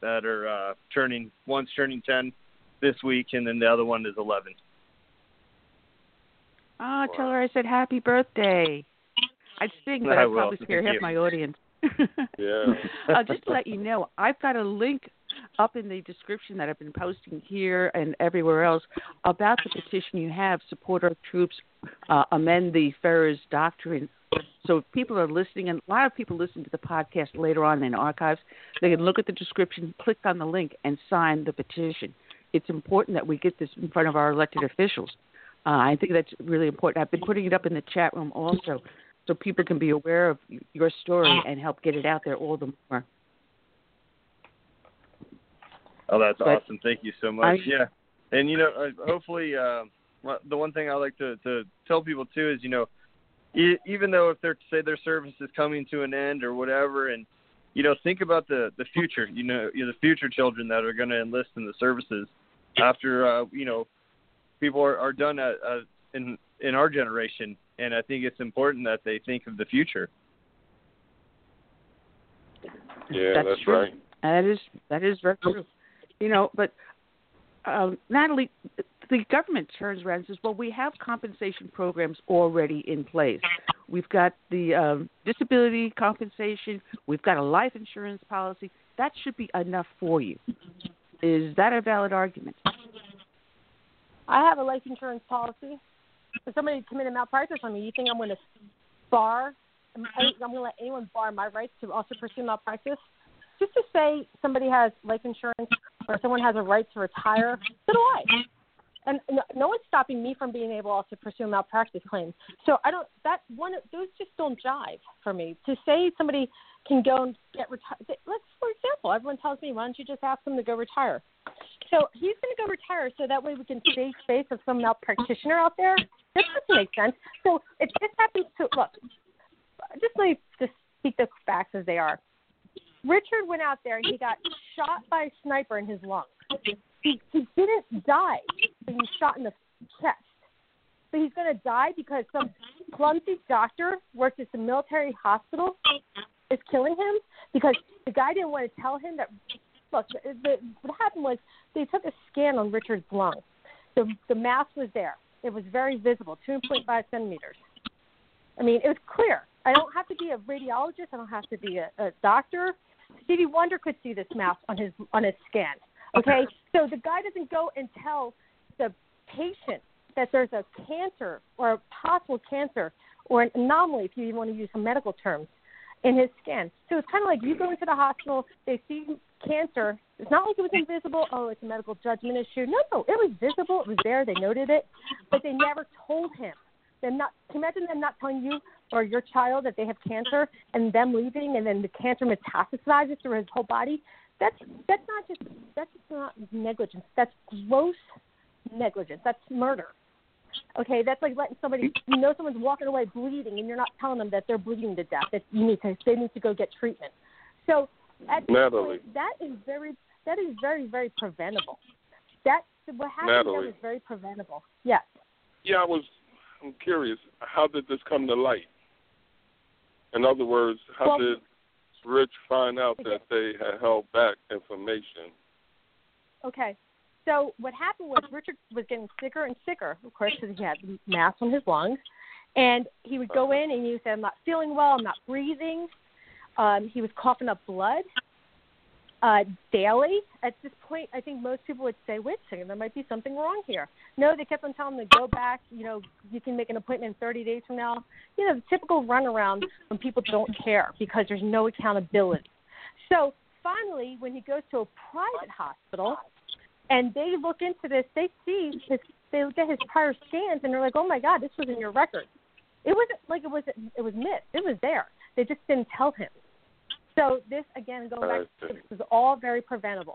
that are uh, turning one's turning ten this week, and then the other one is eleven. Ah, tell her I said happy birthday. I'd sing, but I I'd probably scare half my audience. *laughs* Yeah. uh, just to let you know, I've got a link up in the description that I've been posting here and everywhere else about the petition you have. Support our troops, uh, amend the Feres Doctrine. So if people are listening, and a lot of people listen to the podcast later on in archives, they can look at the description, click on the link, and sign the petition. It's important that we get this in front of our elected officials. Uh, I think that's really important. I've been putting it up in the chat room also, so people can be aware of your story and help get it out there all the more. Oh, that's But awesome! Thank you so much. I- yeah, and you know, uh, hopefully, uh, the one thing I like to to tell people too is, you know, even though if they're say their service is coming to an end or whatever, and you know, think about the the future. You know, you know, the future children that are going to enlist in the services after uh, you know people are, are done at, uh, in in our generation, and I think it's important that they think of the future. Yeah, That's that's, true. right. That is that is very true. You know, but um, Natalie, the government turns around and says, "Well, we have compensation programs already in place. We've got the um, disability compensation. We've got a life insurance policy. That should be enough for you." Is that a valid argument? I have a life insurance policy. If somebody committed malpractice on me, you think I'm going to bar? I'm going to let anyone bar my rights to also pursue malpractice? Just to say somebody has life insurance or someone has a right to retire, so do I. And no, one's stopping me from being able also to pursue malpractice claims. So I don't. That one, those just don't jive for me. To say somebody can go and get retired. Example, everyone tells me, why don't you just ask him to go retire? So he's going to go retire, so that way we can save space of some malpractitioner out there. That doesn't make sense. So if this happens to look, just let me just speak the facts as they are. Richard went out there and he got shot by a sniper in his lung. He he didn't die, but he was shot in the chest. But he's going to die because some clumsy doctor works at the military hospital is killing him because the guy didn't want to tell him that. Look, the, the, what happened was they took a scan on Richard's lung. The the mass was there. It was very visible, 2.5 centimeters. I mean, it was clear. I don't have to be a radiologist. I don't have to be a, a doctor. Stevie Wonder could see this mass on his on his scan. Okay, so the guy doesn't go and tell the patient that there's a cancer or a possible cancer or an anomaly, if you even want to use some medical terms, in his skin. So it's kind of like you go into the hospital, they see cancer. It's not like it was invisible. Oh, it's a medical judgment issue. No, no, it was visible. It was there. They noted it, but they never told him. Them not. Can you imagine them not telling you or your child that they have cancer and them leaving, and then the cancer metastasizes through his whole body. That's that's not just that's just not negligence. That's gross negligence. That's murder. Okay, that's like letting somebody you know someone's walking away bleeding and you're not telling them that they're bleeding to death. That you need to they need to go get treatment. So at Natalie. point, that is very that is very very preventable. That what happened there Natalie. was very preventable. Yes. Yeah, I was. I'm curious. How did this come to light? In other words, how Well- did Rich find out that they had held back information? Okay. So what happened was Richard was getting sicker and sicker, of course, because he had mass on his lungs, and he would go in and he would say, "I'm not feeling well. I'm not breathing." Um, he was coughing up blood uh, daily. At this point, I think most people would say, "Wait a second, there might be something wrong here." No, they kept on telling him to go back. You know, you can make an appointment 30 days from now. You know, the typical runaround when people don't care because there's no accountability. So finally, when he goes to a private hospital and they look into this, they see his, they look at his prior scans and they're like, "Oh my God, this was in your record." It wasn't like it was it was missed. It was there. They just didn't tell him. So this again, going back, this was all very preventable.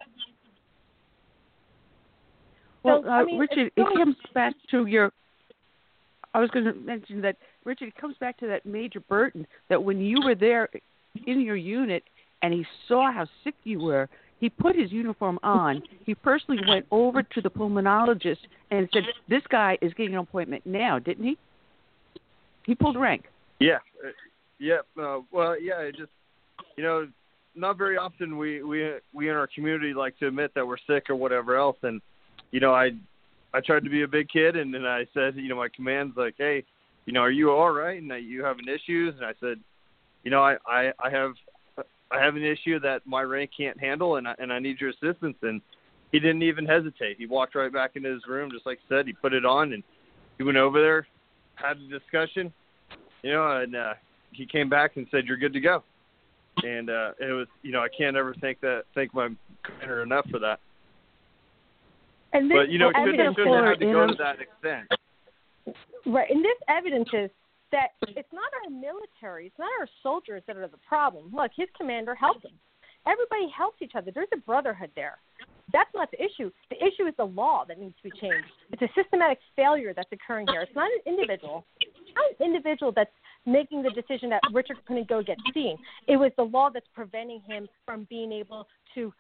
Well, So, uh, I mean, Richard, it comes back to your. I was going to mention that Richard. It comes back to that Major Burton. That when you were there in your unit and he saw how sick you were, he put his uniform on. He personally went over to the pulmonologist and said, "This guy is getting an appointment now," didn't he? He pulled rank. Yeah, yeah. Uh, well, yeah. It just you know, not very often we we we in our community like to admit that we're sick or whatever else. And you know, I I tried to be a big kid, and then I said, you know, my command's like, hey, you know, are you all right? And you having issues? And I said, you know, I I I have I have an issue that my rank can't handle, and I, and I need your assistance. And he didn't even hesitate. He walked right back into his room, just like I said. He put it on, and he went over there, had a discussion, you know, and uh, he came back and said, "You're good to go." And uh, it was, you know, I can't ever thank that thank my commander enough for that. And this But you know, it shouldn't, shouldn't have to go to that extent. Right, and this evidence is that it's not our military, it's not our soldiers that are the problem. Look, his commander helped him. Everybody helps each other. There's a brotherhood there. That's not the issue. The issue is the law that needs to be changed. It's a systematic failure that's occurring here. It's not an individual. It's not an individual that's making the decision that Richard couldn't go get seen. It was the law that's preventing him from being able to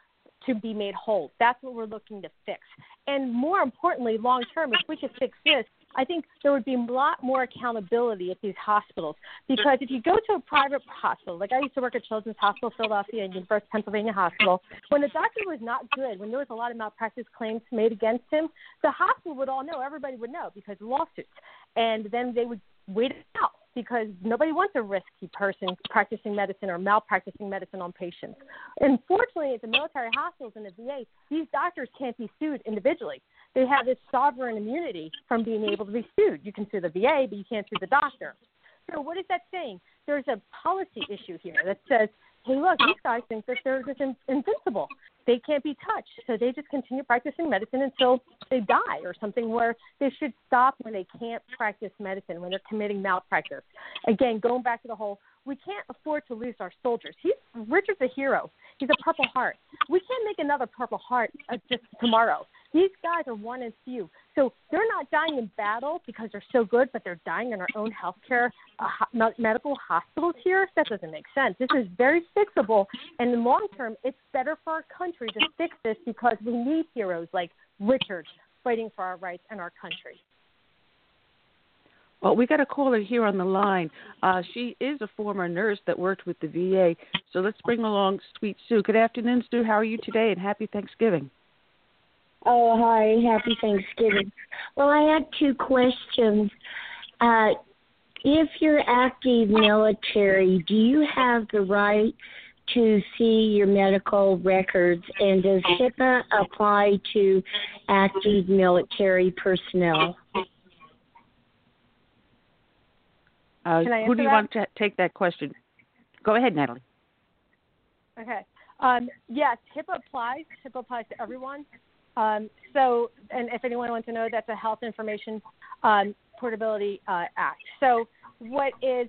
to be made whole. That's what we're looking to fix. And more importantly, long term, if we could fix this, I think there would be a lot more accountability at these hospitals. Because if you go to a private hospital, like I used to work at Children's Hospital Philadelphia and University Pennsylvania Hospital, when the doctor was not good, when there was a lot of malpractice claims made against him, the hospital would all know, everybody would know because of lawsuits. And then they would wait it out because nobody wants a risky person practicing medicine or malpracticing medicine on patients. Unfortunately, at the military hospitals and the VA, these doctors can't be sued individually. They have this sovereign immunity from being able to be sued. You can sue the VA, but you can't sue the doctor. So what is that saying? There's a policy issue here that says, hey, look, these guys think that they're just in- invincible. They can't be touched. So they just continue practicing medicine until they die or something where they should stop when they can't practice medicine, when they're committing malpractice. Again, going back to the whole, we can't afford to lose our soldiers. He's Richard's a hero. He's a Purple Heart. We can't make another Purple Heart uh, just tomorrow. These guys are one and few. So they're not dying in battle because they're so good, but they're dying in our own healthcare uh, medical hospitals here. That doesn't make sense. This is very fixable, and in the long term, it's better for our country to fix this because we need heroes like Richard fighting for our rights and our country. Well, we got a caller here on the line. Uh, she is a former nurse that worked with the VA. So let's bring along Sweet Sue. Good afternoon, Sue. How are you today? And happy Thanksgiving. Oh, hi. Happy Thanksgiving. Well, I had two questions. Uh, if you're active military, do you have the right to see your medical records, and does HIPAA apply to active military personnel? Uh, who do you that? want to take that question? Go ahead, Natalie. Okay. Um, yes, HIPAA applies. HIPAA applies to everyone. Um, so, and if anyone wants to know, that's a Health Information um, Portability uh, Act. So, what is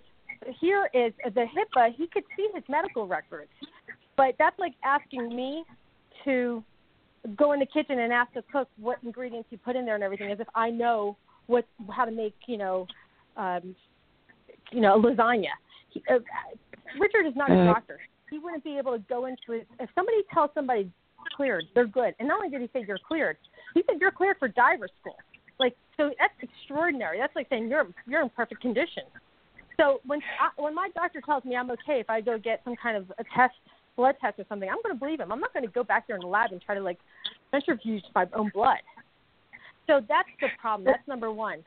here is the HIPAA. He could see his medical records, but that's like asking me to go in the kitchen and ask the cook what ingredients you put in there and everything, as if I know what how to make you know, um, you know, lasagna. He, uh, Richard is not a Uh, doctor. He wouldn't be able to go into it. If somebody tells somebody cleared, they're good. And not only did he say you're cleared, he said you're cleared for diver school. Like so, that's extraordinary. That's like saying you're you're in perfect condition. So when I, when my doctor tells me I'm okay if I go get some kind of a test, blood test or something, I'm going to believe him. I'm not going to go back there in the lab and try to like centrifuge my own blood. So that's the problem. That's number one.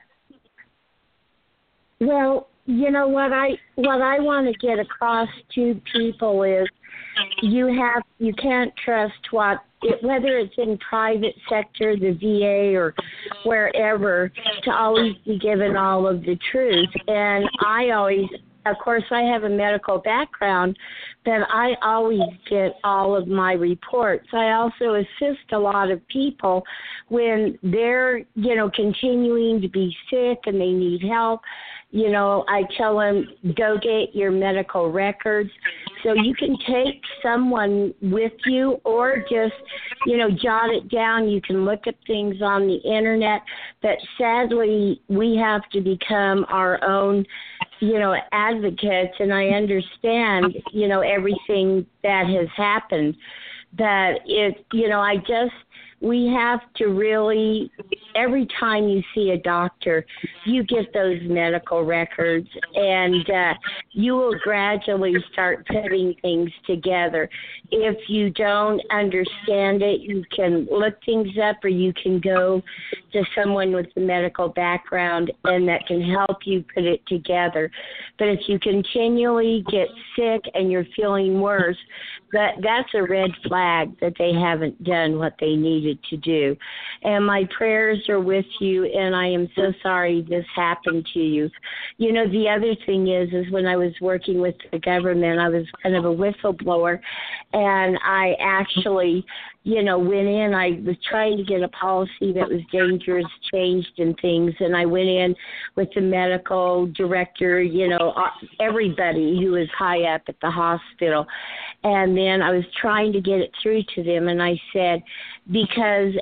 Well, you know what I what I want to get across to people is you have you can't trust what it, whether it's in private sector, the VA or wherever to always be given all of the truth. And I always of course I have a medical background, but I always get all of my reports. I also assist a lot of people when they're, you know, continuing to be sick and they need help you know, I tell them go get your medical records. So you can take someone with you or just, you know, jot it down. You can look at things on the internet. But sadly, we have to become our own, you know, advocates. And I understand, you know, everything that has happened. But it, you know, I just, we have to really every time you see a doctor you get those medical records and uh, you will gradually start putting things together. If you don't understand it you can look things up or you can go to someone with a medical background and that can help you put it together. But if you continually get sick and you're feeling worse that that's a red flag that they haven't done what they needed to do. And my prayers are with you and I am so sorry this happened to you. You know, the other thing is is when I was working with the government, I was kind of a whistleblower and I actually you know, went in. I was trying to get a policy that was dangerous changed and things, and I went in with the medical director, you know, uh, everybody who was high up at the hospital, and then I was trying to get it through to them, and I said, because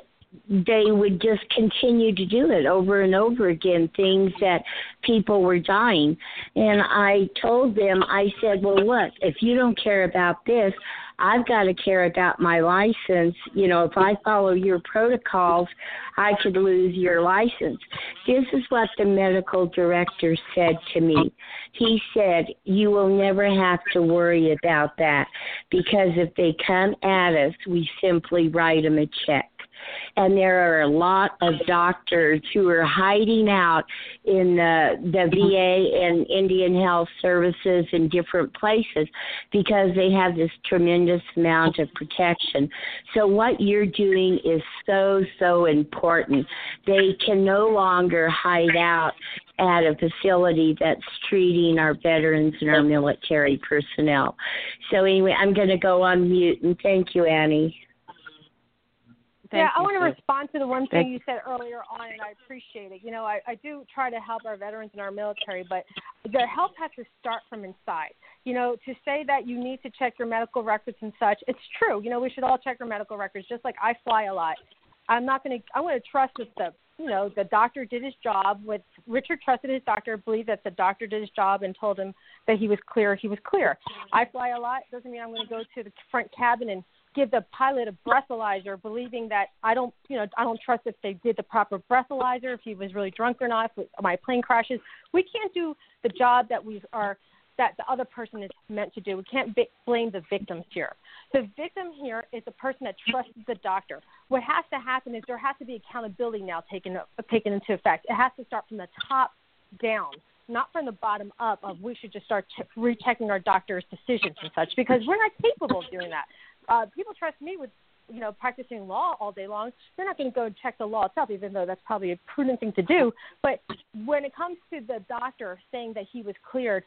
they would just continue to do it over and over again, things that people were dying. And I told them, I said, well, look, if you don't care about this, I've got to care about my license. You know, if I follow your protocols, I could lose your license. This is what the medical director said to me. He said, You will never have to worry about that because if they come at us, we simply write them a check and there are a lot of doctors who are hiding out in the, the VA and Indian Health Services in different places because they have this tremendous amount of protection. So what you're doing is so so important. They can no longer hide out at a facility that's treating our veterans and our military personnel. So anyway, I'm going to go on mute and thank you, Annie. Thank yeah, I want to sis. respond to the one Thank- thing you said earlier on, and I appreciate it. You know, I, I do try to help our veterans and our military, but the help has to start from inside. You know, to say that you need to check your medical records and such, it's true. You know, we should all check our medical records, just like I fly a lot. I'm not going to. I want to trust that the you know the doctor did his job. With Richard trusted his doctor, believed that the doctor did his job and told him that he was clear. He was clear. I fly a lot doesn't mean I'm going to go to the front cabin and give the pilot a breathalyzer, believing that I don't, you know, I don't trust if they did the proper breathalyzer, if he was really drunk or not, if my plane crashes. We can't do the job that we are that the other person is meant to do. We can't bi- blame the victims here. The victim here is the person that trusts the doctor. What has to happen is there has to be accountability now taken taken into effect. It has to start from the top down, not from the bottom up. Of we should just start ch- rechecking our doctor's decisions and such because we're not capable of doing that. Uh, people trust me with you know practicing law all day long. They're not going to go check the law itself, even though that's probably a prudent thing to do. But when it comes to the doctor saying that he was cleared,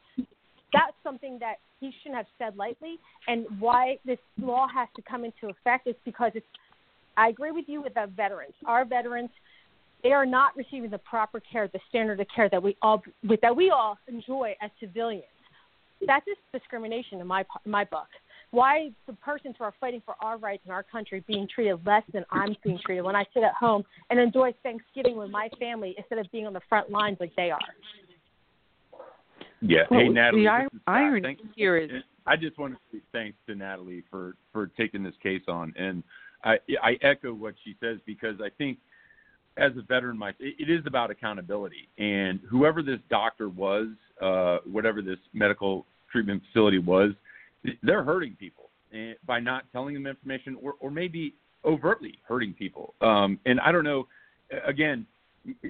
that's something that he shouldn't have said lightly. And why this law has to come into effect is because it's. I agree with you with the veterans. Our veterans, they are not receiving the proper care, the standard of care that we all that we all enjoy as civilians. That's just discrimination in my my book. Why the persons who are fighting for our rights in our country being treated less than I'm being treated when I sit at home and enjoy Thanksgiving with my family instead of being on the front lines like they are. Yeah. Well, hey, Natalie. the ir- irony Thank- here is I just want to say thanks to Natalie for for taking this case on, and I I echo what she says because I think as a veteran myself, it, it is about accountability, and whoever this doctor was, uh, whatever this medical treatment facility was, they're hurting people by not telling them information, or or maybe overtly hurting people. Um, and I don't know. Again,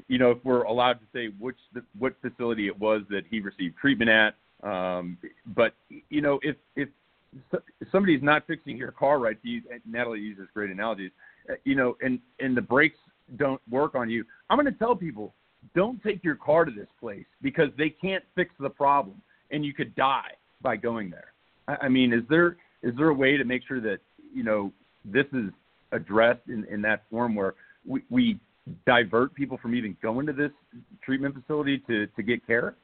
you know, if we're allowed to say which what facility it was that he received treatment at. Um, but you know, if if so- if somebody's not fixing your car right, Natalie uses great analogies. uh, You know, and and the brakes don't work on you. I'm going to tell people, don't take your car to this place because they can't fix the problem, and you could die by going there. I, I mean, is there is there a way to make sure that you know this is addressed in, in that form where we, we divert people from even going to this treatment facility to to get care?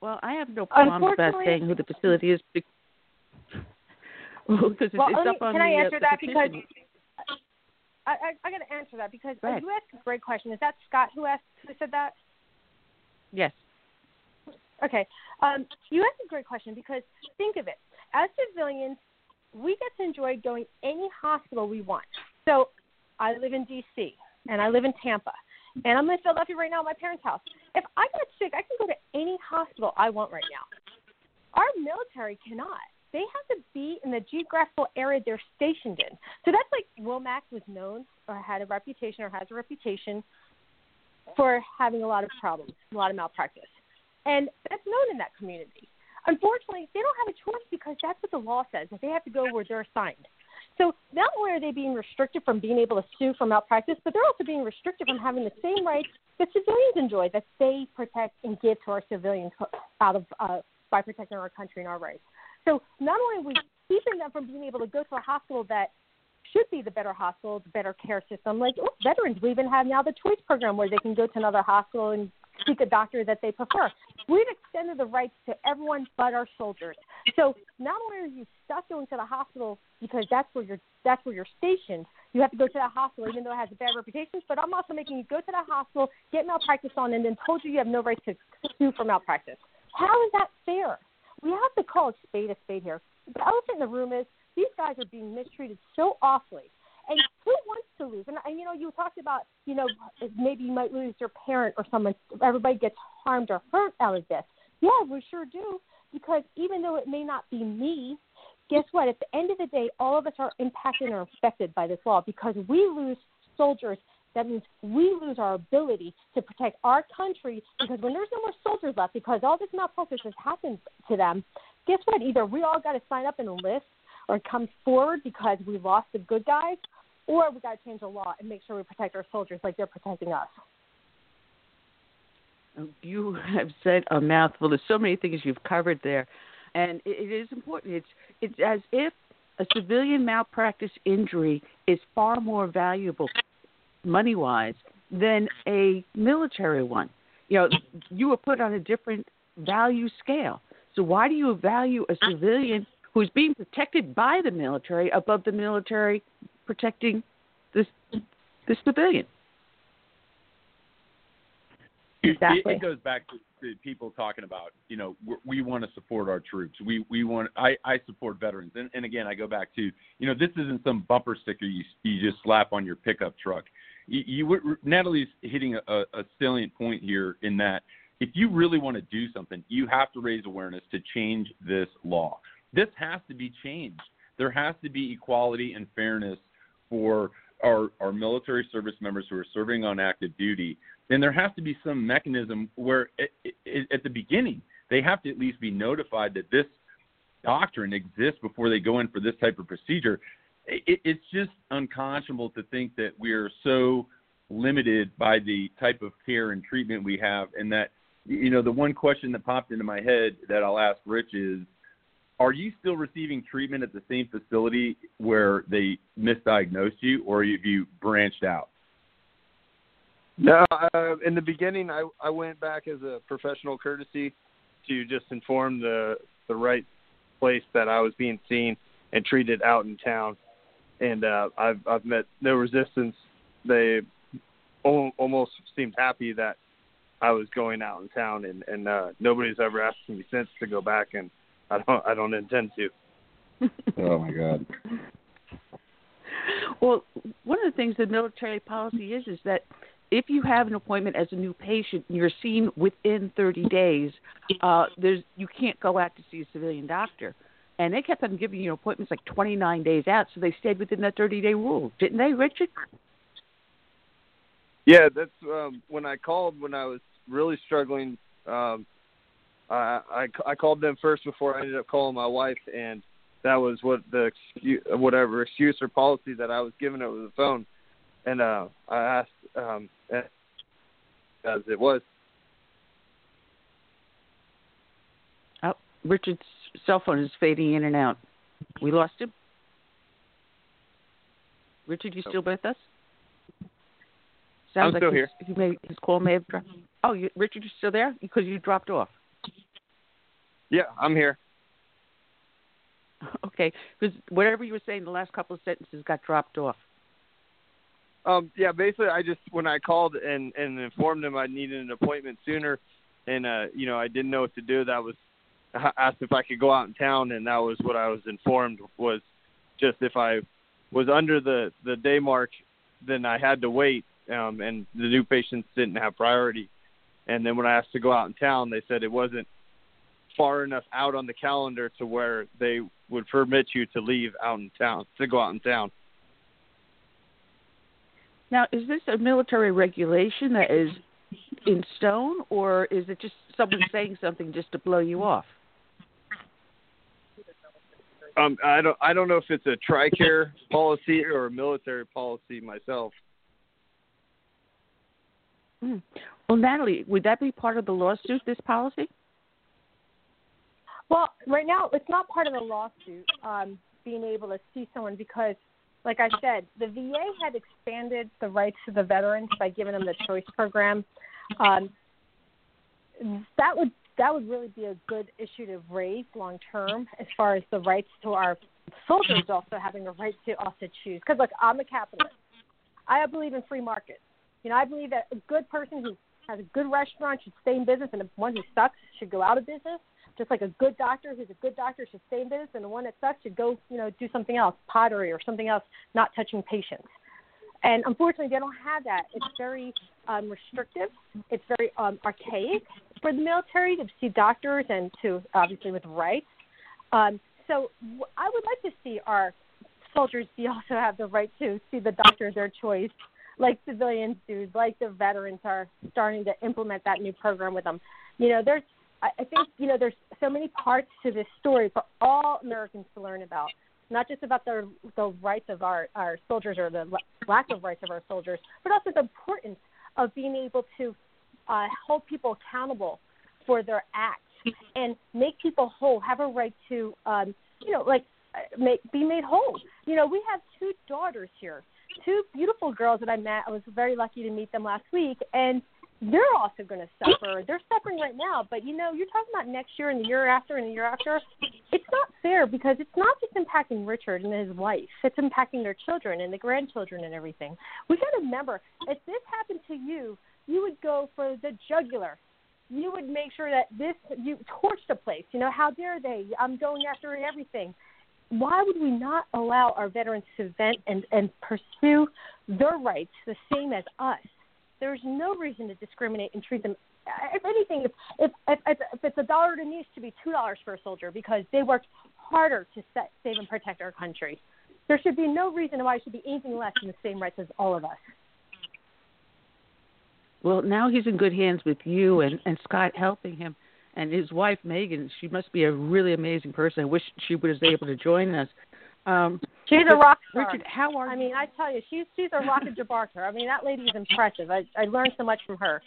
Well, I have no problems about Unfortunately- saying who the facility is be- *laughs* because it's, Well, it's let me- up on can the, I uh, answer the that because. I, I, I got to answer that because Go you asked a great question. Is that Scott who asked who said that? Yes. Okay. Um, you asked a great question because think of it. As civilians, we get to enjoy going any hospital we want. So I live in D.C. and I live in Tampa, and I'm in Philadelphia right now at my parents' house. If I get sick, I can go to any hospital I want right now. Our military cannot. They have to be in the geographical area they're stationed in. So that's like Womack was known or had a reputation or has a reputation for having a lot of problems, a lot of malpractice. And that's known in that community. Unfortunately, they don't have a choice because that's what the law says, that they have to go where they're assigned. So not only are they being restricted from being able to sue for malpractice, but they're also being restricted from having the same rights that civilians enjoy, that they protect and give to our civilians out of uh, by protecting our country and our rights. So not only are we keeping them from being able to go to a hospital that should be the better hospital, the better care system. Like oh, veterans, we even have now the choice program where they can go to another hospital and seek a doctor that they prefer. We've extended the rights to everyone but our soldiers. So not only are you stuck going to the hospital because that's where you're that's where you're stationed, you have to go to that hospital even though it has a bad reputation. But I'm also making you go to that hospital, get malpractice on, and then told you you have no right to sue for malpractice. How is that fair? We have to call a spade a spade here. The elephant in the room is these guys are being mistreated so awfully. And who wants to lose? And, and you know, you talked about, you know, maybe you might lose your parent or someone. Everybody gets harmed or hurt out of this. Yeah, we sure do. Because even though it may not be me, guess what? At the end of the day, all of us are impacted or affected by this law because we lose soldiers. That means we lose our ability to protect our country because when there's no more soldiers left, because all this malpractice has happened to them, guess what? Either we all got to sign up and enlist or come forward because we lost the good guys, or we got to change the law and make sure we protect our soldiers like they're protecting us. Um, you have said a mouthful. There's so many things you've covered there, and it, it is important. It's it's as if a civilian malpractice injury is far more valuable, money wise, than a military one. You know, you were put on a different value scale. So why do you value a civilian who's being protected by the military above the military protecting this the civilian? It- Exactly. It, it goes back to, to people talking about, you know, we, we want to support our troops. We we want. I I support veterans, and and again, I go back to, you know, this isn't some bumper sticker you you just slap on your pickup truck. You, you Natalie's hitting a, a salient point here in that if you really want to do something, you have to raise awareness to change this law. This has to be changed. There has to be equality and fairness for our, our military service members who are serving on active duty then there has to be some mechanism where it, it, at the beginning they have to at least be notified that this doctrine exists before they go in for this type of procedure. It, it's just unconscionable to think that we're so limited by the type of care and treatment we have, and that you know the one question that popped into my head that I'll ask Rich is, are you still receiving treatment at the same facility where they misdiagnosed you, or have you branched out? No, uh, in the beginning, I I went back as a professional courtesy to just inform the the right place that I was being seen and treated out in town, and uh, I've I've met no resistance. They al- almost seemed happy that I was going out in town, and and uh, nobody's ever asked me since to go back, and I don't I don't intend to. oh my God. Well, one of the things the military policy is is that if you have an appointment as a new patient, and you're seen within 30 days. Uh, there's you can't go out to see a civilian doctor, and they kept on giving you appointments like 29 days out, so they stayed within that 30 day rule, didn't they, Richard? Yeah, that's um, when I called when I was really struggling. Um, I, I I called them first before I ended up calling my wife, and that was what the excuse, whatever excuse or policy that I was given over the phone. And uh, I asked um, as it was. Oh, Richard's cell phone is fading in and out. We lost him. Richard, you still with us? Sounds I'm like still his, here. He may, his call may have dropped. Oh, you, Richard, you still there? Because you dropped off. Yeah, I'm here. *laughs* Okay, because whatever you were saying, the last couple of sentences got dropped off. Um, yeah, basically, I just when I called and and informed them I needed an appointment sooner, and uh, you know I didn't know what to do. That was I asked if I could go out in town, and that was what I was informed was just if I was under the the day mark, then I had to wait, um, and the new patients didn't have priority. And then when I asked to go out in town, they said it wasn't far enough out on the calendar to where they would permit you to leave out in town to go out in town. Now, is this a military regulation that is in stone, or is it just someone saying something just to blow you off? Um, I don't I don't know if it's a TRICARE policy or a military policy myself. Hmm. Well, Natalie, would that be part of the lawsuit? This policy? Well, right now it's not part of the lawsuit. Um, being able to see someone because, like I said, the VA had expanded the rights to the veterans by giving them the choice program. Um, that would that would really be a good issue to raise long term as far as the rights to our soldiers also having a right to also choose. Because look, I'm a capitalist. I believe in free markets. You know, I believe that a good person who has a good restaurant should stay in business, and the one who sucks should go out of business. Just like a good doctor who's a good doctor should stay in business, and the one that sucks should go, you know, do something else, pottery or something else, not touching patients. And unfortunately, they don't have that. It's very um, restrictive. It's very um, archaic for the military to see doctors and to obviously with rights. Um, so I would like to see our soldiers be *laughs* also have the right to see the doctor of their choice, like civilians do, like the veterans are starting to implement that new program with them. You know, there's I, I think you know there's so many parts to this story for all Americans to learn about not just about the the rights of our our soldiers or the lack of rights of our soldiers, but also the importance of being able to uh, hold people accountable for their acts and make people whole, have a right to, um, you know, like uh, make be made whole. You know, we have two daughters here, two beautiful girls that I met. I was very lucky to meet them last week, and they're also going to suffer. They're suffering right now, but you know, you're talking about next year and the year after and the year after. It's not fair because it's not just impacting Richard and his wife. It's impacting their children and the grandchildren and everything. We got to remember, if this happened to you, you would go for the jugular. You would make sure that this you torch the place. You know, how dare they? I'm going after everything. Why would we not allow our veterans to vent and and pursue their rights the same as us? There's no reason to discriminate and treat them. If anything, if if if, if it's a dollar, to it needs to be two dollars for a soldier because they worked harder to set, save and protect our country. There should be no reason why it should be anything less than the same rights as all of us. Well, now he's in good hands with you and and Scott helping him, and his wife Megan. She must be a really amazing person. I wish she was able to join us. Um, She's a rock star. Richard, how are I mean, I tell you, she's she's a rocket Gibraltar. I mean, that lady is impressive. I I learned so much from her.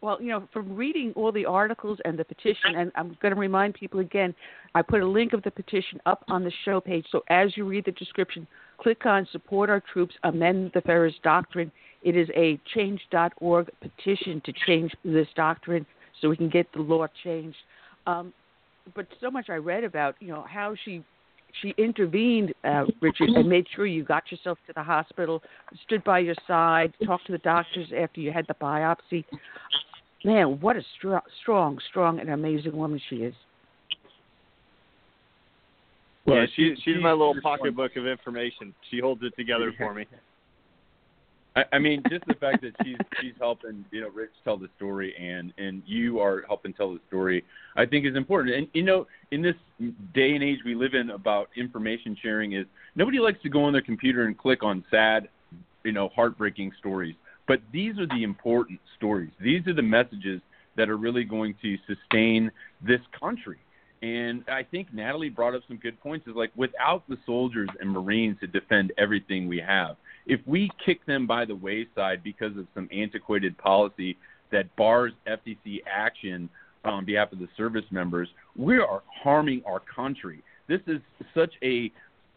Well, you know, from reading all the articles and the petition, and I'm going to remind people again, I put a link of the petition up on the show page. So as you read the description, click on Support Our Troops, Amend the Feres Doctrine. It is a change.org petition to change this doctrine so we can get the law changed. Um, but so much I read about, you know, how she she intervened, uh, Richard, and made sure you got yourself to the hospital, stood by your side, talked to the doctors after you had the biopsy. Man, what a strong, strong, strong, and amazing woman she is. Well, she she- she's she- my little pocketbook of information. She holds it together for me. I, I mean, just the fact that she's she's helping you know Rich tell the story, and and you are helping tell the story, I think is important. And you know, in this day and age we live in about information sharing, is nobody likes to go on their computer and click on sad, you know, heartbreaking stories. But these are the important stories. These are the messages that are really going to sustain this country. And I think Natalie brought up some good points. Is like without the soldiers and Marines to defend everything we have, if we kick them by the wayside because of some antiquated policy that bars FTC action on behalf of the service members, we are harming our country. This is such a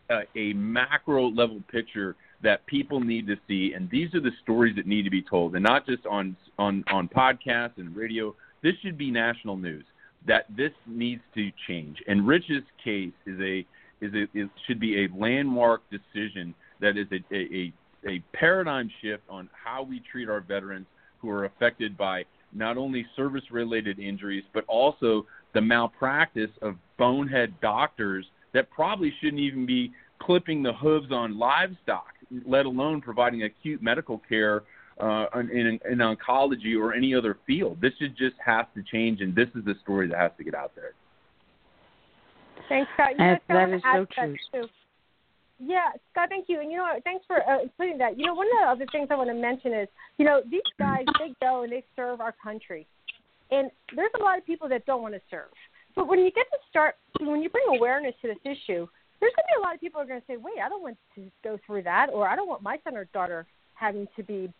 a, a macro level picture that people need to see, and these are the stories that need to be told, and not just on on on podcasts and radio. This should be national news. That this needs to change, and Rich's case is a is a should be a landmark decision that is a, a a paradigm shift on how we treat our veterans who are affected by not only service related injuries but also the malpractice of bonehead doctors that probably shouldn't even be clipping the hooves on livestock, let alone providing acute medical care uh, in, in oncology or any other field. This should just has to change, and this is the story that has to get out there. Thanks, Scott. You And know, that Scott, so that true. too. Yeah, Scott, thank you. And you know, thanks for uh, putting that. You know, one of the other things I want to mention is, you know, these guys they go and they serve our country, and there's a lot of people that don't want to serve. But when you get to start, when you bring awareness to this issue, there's going to be a lot of people who are going to say, "Wait, I don't want to go through that," or "I don't want my son or daughter having to be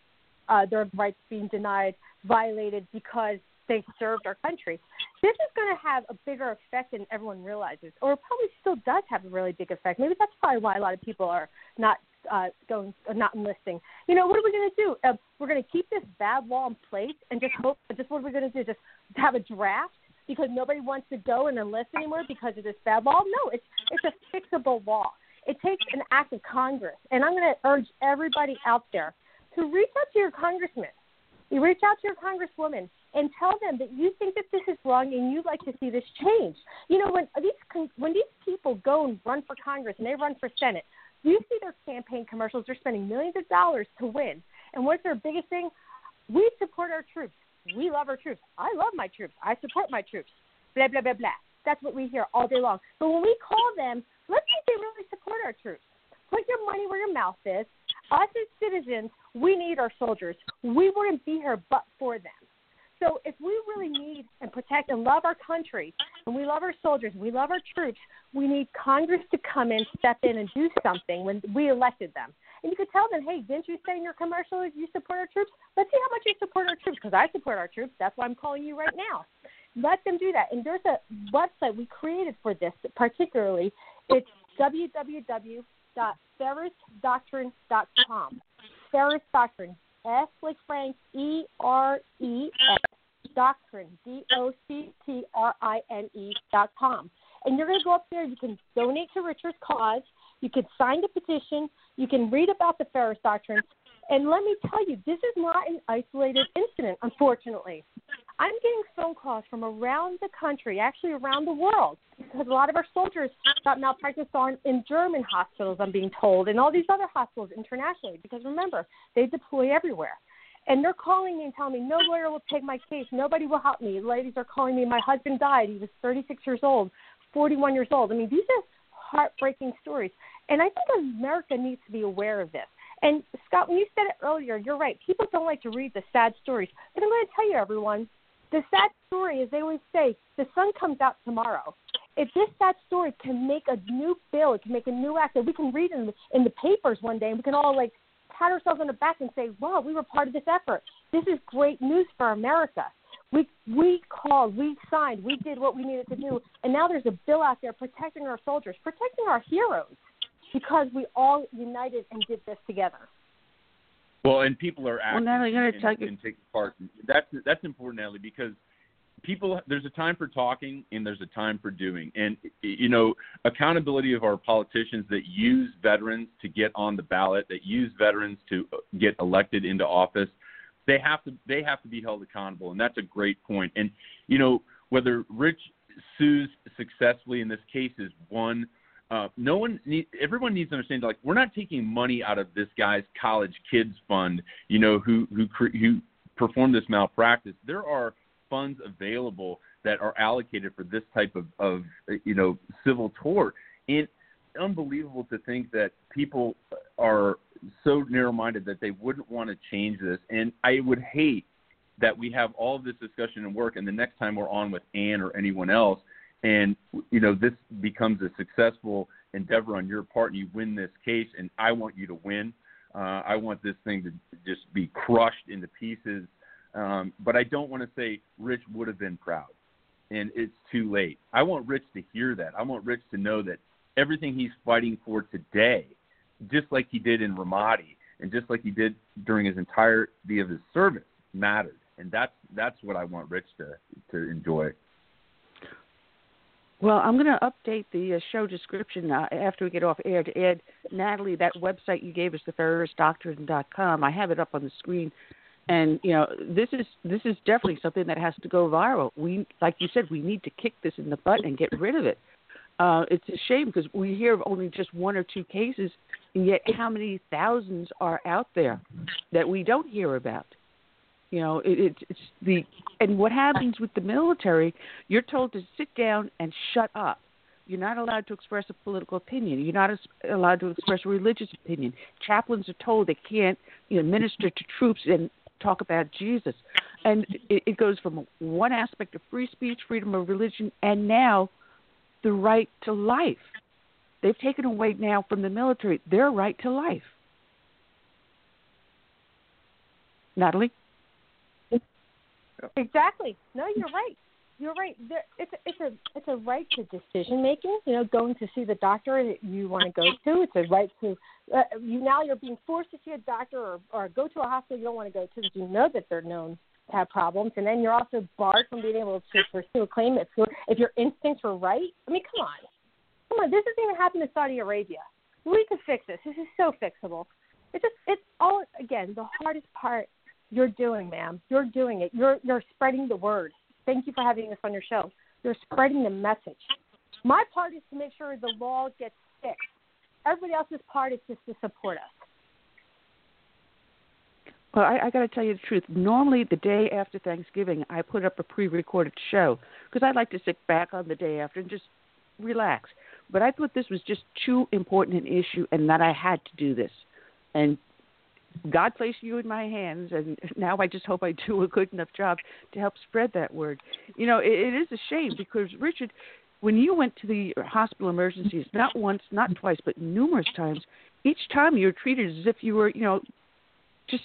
uh, their rights being denied, violated because they served our country." This is going to have a bigger effect than everyone realizes, or probably still does have a really big effect. Maybe that's probably why a lot of people are not uh, going, uh, not enlisting. You know, what are we going to do? Uh, we're going to keep this bad law in place and just hope. Just what are we going to do? Just have a draft because nobody wants to go and enlist anymore because of this bad law? No, it's it's a fixable law. It takes an act of Congress, and I'm going to urge everybody out there to reach out to your congressman. You reach out to your congresswoman and tell them that you think that this is wrong and you'd like to see this change. You know, when these when these people go and run for Congress and they run for Senate, you see their campaign commercials. They're spending millions of dollars to win, and what's their biggest thing? We support our troops. We love our troops. I love my troops. I support my troops. Blah blah blah blah. That's what we hear all day long. But when we call them, let's see if they really support our troops. Put your money where your mouth is. Us as citizens, we need our soldiers. We wouldn't be here but for them. So if we really need and protect and love our country, and we love our soldiers, we love our troops, we need Congress to come in, step in, and do something when we elected them. And you could tell them, hey, didn't you say in your commercial you support our troops? Let's see how much you support our troops, because I support our troops. That's why I'm calling you right now. Let them do that. And there's a website we created for this particularly. It's www.feresdoctrine.com. Feres Doctrine, S like Frank, E R E Doctrine, D O C T R I N E dot com. And you're going to go up there. You can donate to Richard's cause. You can sign the petition. You can read about the Feres Doctrine. And let me tell you, this is not an isolated incident, unfortunately. I'm getting phone calls from around the country, actually around the world, because a lot of our soldiers got malpractice on in German hospitals, I'm being told, and all these other hospitals internationally, because remember, they deploy everywhere. And they're calling me and telling me, no lawyer will take my case. Nobody will help me. Ladies are calling me, my husband died. He was 36 years old, 41 years old. I mean, these are heartbreaking stories. And I think America needs to be aware of this. And Scott, when you said it earlier, you're right. People don't like to read the sad stories. But I'm going to tell you, everyone, the sad story, is they always say, the sun comes out tomorrow. If this sad story can make a new bill, it can make a new act that we can read in the, in the papers one day, and we can all like pat ourselves on the back and say, "Wow, we were part of this effort. This is great news for America." We we called, we signed, we did what we needed to do, and now there's a bill out there protecting our soldiers, protecting our heroes, because we all united and did this together. Well, and people are Well, active Natalie, I'm gonna and, and taking part. That's that's important, Natalie, because people there's a time for talking and there's a time for doing. And you know, accountability of our politicians that use veterans to get on the ballot, that use veterans to get elected into office, they have to they have to be held accountable, and that's a great point. And you know, whether Rich sues successfully in this case is one uh, no one need, everyone needs to understand like we're not taking money out of this guy's college kids fund you know who who who performed this malpractice there are funds available that are allocated for this type of of you know civil tort. And unbelievable to think that people are so narrow minded that they wouldn't want to change this. And i would hate that we have all of this discussion and work and the next time we're on with Ann or anyone else and you know this becomes a successful endeavor on your part and you win this case and i want you to win. Uh, i want this thing to just be crushed into pieces um, but i don't want to say rich would have been proud and it's too late. I want rich to hear that. I want rich to know that everything he's fighting for today just like he did in ramadi and just like he did during his entirety of his service mattered. And that's that's what i want rich to to enjoy. Well, I'm going to update the uh, show description uh, after we get off air to add Natalie that website you gave us, theferesdoctrine.com. I have it up on the screen, and you know this is this is definitely something that has to go viral. We, like you said, we need to kick this in the butt and get rid of it. Uh, it's a shame because we hear of only just one or two cases, and yet how many thousands are out there that we don't hear about? You know, it, it's it's the and what happens with the military? You're told to sit down and shut up. You're not allowed to express a political opinion. You're not allowed to express a religious opinion. Chaplains are told they can't, you know, minister to troops and talk about Jesus. And it, it goes from one aspect of free speech, freedom of religion, and now the right to life. They've taken away now from the military their right to life. Natalie? Exactly. No, you're right. You're right. It's a, it's a it's a right to decision making. You know, going to see the doctor that you want to go to. It's a right to uh, you now you're being forced to see a doctor or, or go to a hospital you don't want to go to because you know that they're known to have problems, and then you're also barred from being able to pursue a claim if your if your instincts were right. I mean, come on, come on. This doesn't even happen in Saudi Arabia. We could fix this. This is so fixable. It's just it's all again the hardest part you're doing, ma'am. You're doing it. You're you're spreading the word. Thank you for having us on your show. You're spreading the message. My part is to make sure the law gets fixed. Everybody else's part is just to support us. Well, I, I got to tell you the truth. Normally, the day after Thanksgiving, I put up a pre-recorded show because I like to sit back on the day after and just relax. But I thought this was just too important an issue, and that I had to do this. And God placed you in my hands, and now I just hope I do a good enough job to help spread that word. You know, it, it is a shame because Richard, when you went to the hospital emergencies, not once, not twice, but numerous times, each time you were treated as if you were, you know, just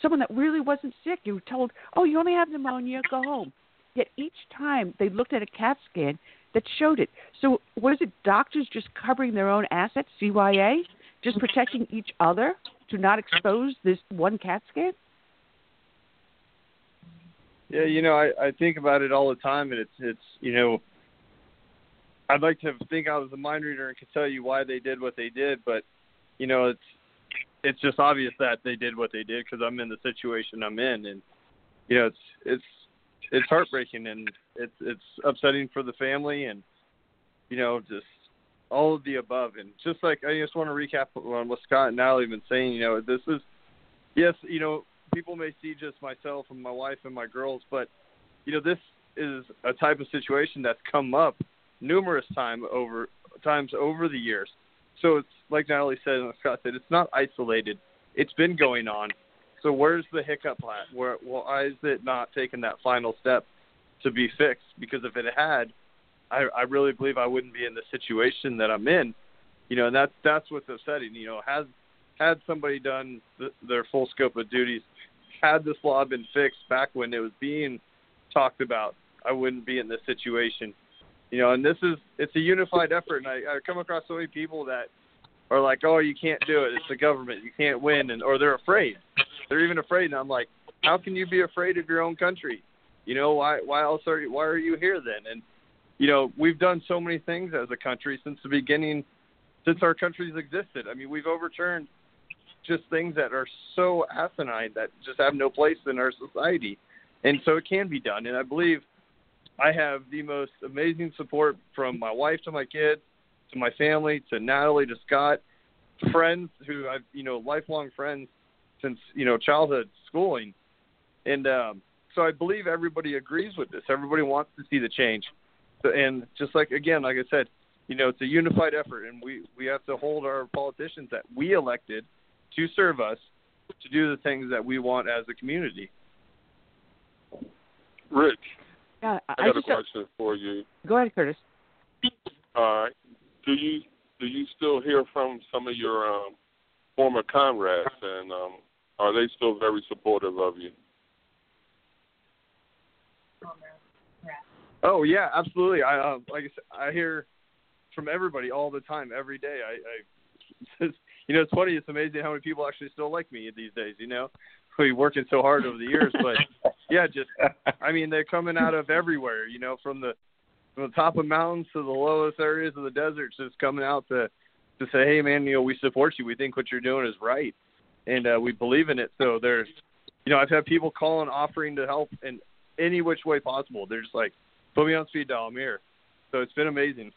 someone that really wasn't sick. You were told, "Oh, you only have pneumonia, go home." Yet each time they looked at a CAT scan that showed it. So what is it? Doctors just covering their own assets, CYA, just protecting each other to not expose this one CAT scan? Yeah, you know, I I think about it all the time, and it's it's you know, I'd like to think I was a mind reader and could tell you why they did what they did, but you know, it's it's just obvious that they did what they did because I'm in the situation I'm in, and you know, it's it's it's heartbreaking and it's it's upsetting for the family, and you know, just all of the above, and just like I just want to recap on what Scott and Natalie have been saying. You know, this is yes, you know, people may see just myself and my wife and my girls, but you know, this is a type of situation that's come up numerous time over times over the years. So it's like Natalie said and Scott said, it's not isolated it's been going on. So where's the hiccup at? Where why is it not taking that final step to be fixed? Because if it had, I, I really believe I wouldn't be in the situation that I'm in. You know, and that's that's what's upsetting. You know, has had somebody done the, their full scope of duties, had this law been fixed back when it was being talked about, I wouldn't be in this situation. You know, and this is it's a unified effort, and I, I come across so many people that are like, "Oh, you can't do it. It's the government. You can't win," and or they're afraid. They're even afraid, and I'm like, "How can you be afraid of your own country? You know, why why else are you why are you here then?" And you know, we've done so many things as a country since the beginning, since our country's existed. I mean, we've overturned just things that are so asinine that just have no place in our society, and so it can be done. And I believe I have the most amazing support from my wife to my kids, to my family, to Natalie, to Scott, to friends who I've you know lifelong friends since you know childhood schooling, and um, so I believe everybody agrees with this. Everybody wants to see the change, so, and just like again, like I said, you know it's a unified effort, and we we have to hold our politicians that we elected to serve us to do the things that we want as a community. Rich, Yeah, I, I got a just don't- question for you. go ahead, Curtis. All right. Do you do you still hear from some of your um, former comrades, and um, are they still very supportive of you? Oh yeah, absolutely. I uh, like I said, I hear from everybody all the time, every day. I, I *laughs* you know, it's funny. It's amazing how many people actually still like me these days. You know, we working so hard over the years, but *laughs* yeah, just I mean, they're coming out of everywhere. You know, from the from the top of mountains to the lowest areas of the deserts, just coming out to to say, hey man, you know, we support you. We think what you're doing is right, and uh, we believe in it. So there's, you know, I've had people calling, offering to help in any which way possible. They're just like, put me on speed dial. I'm here. So it's been amazing.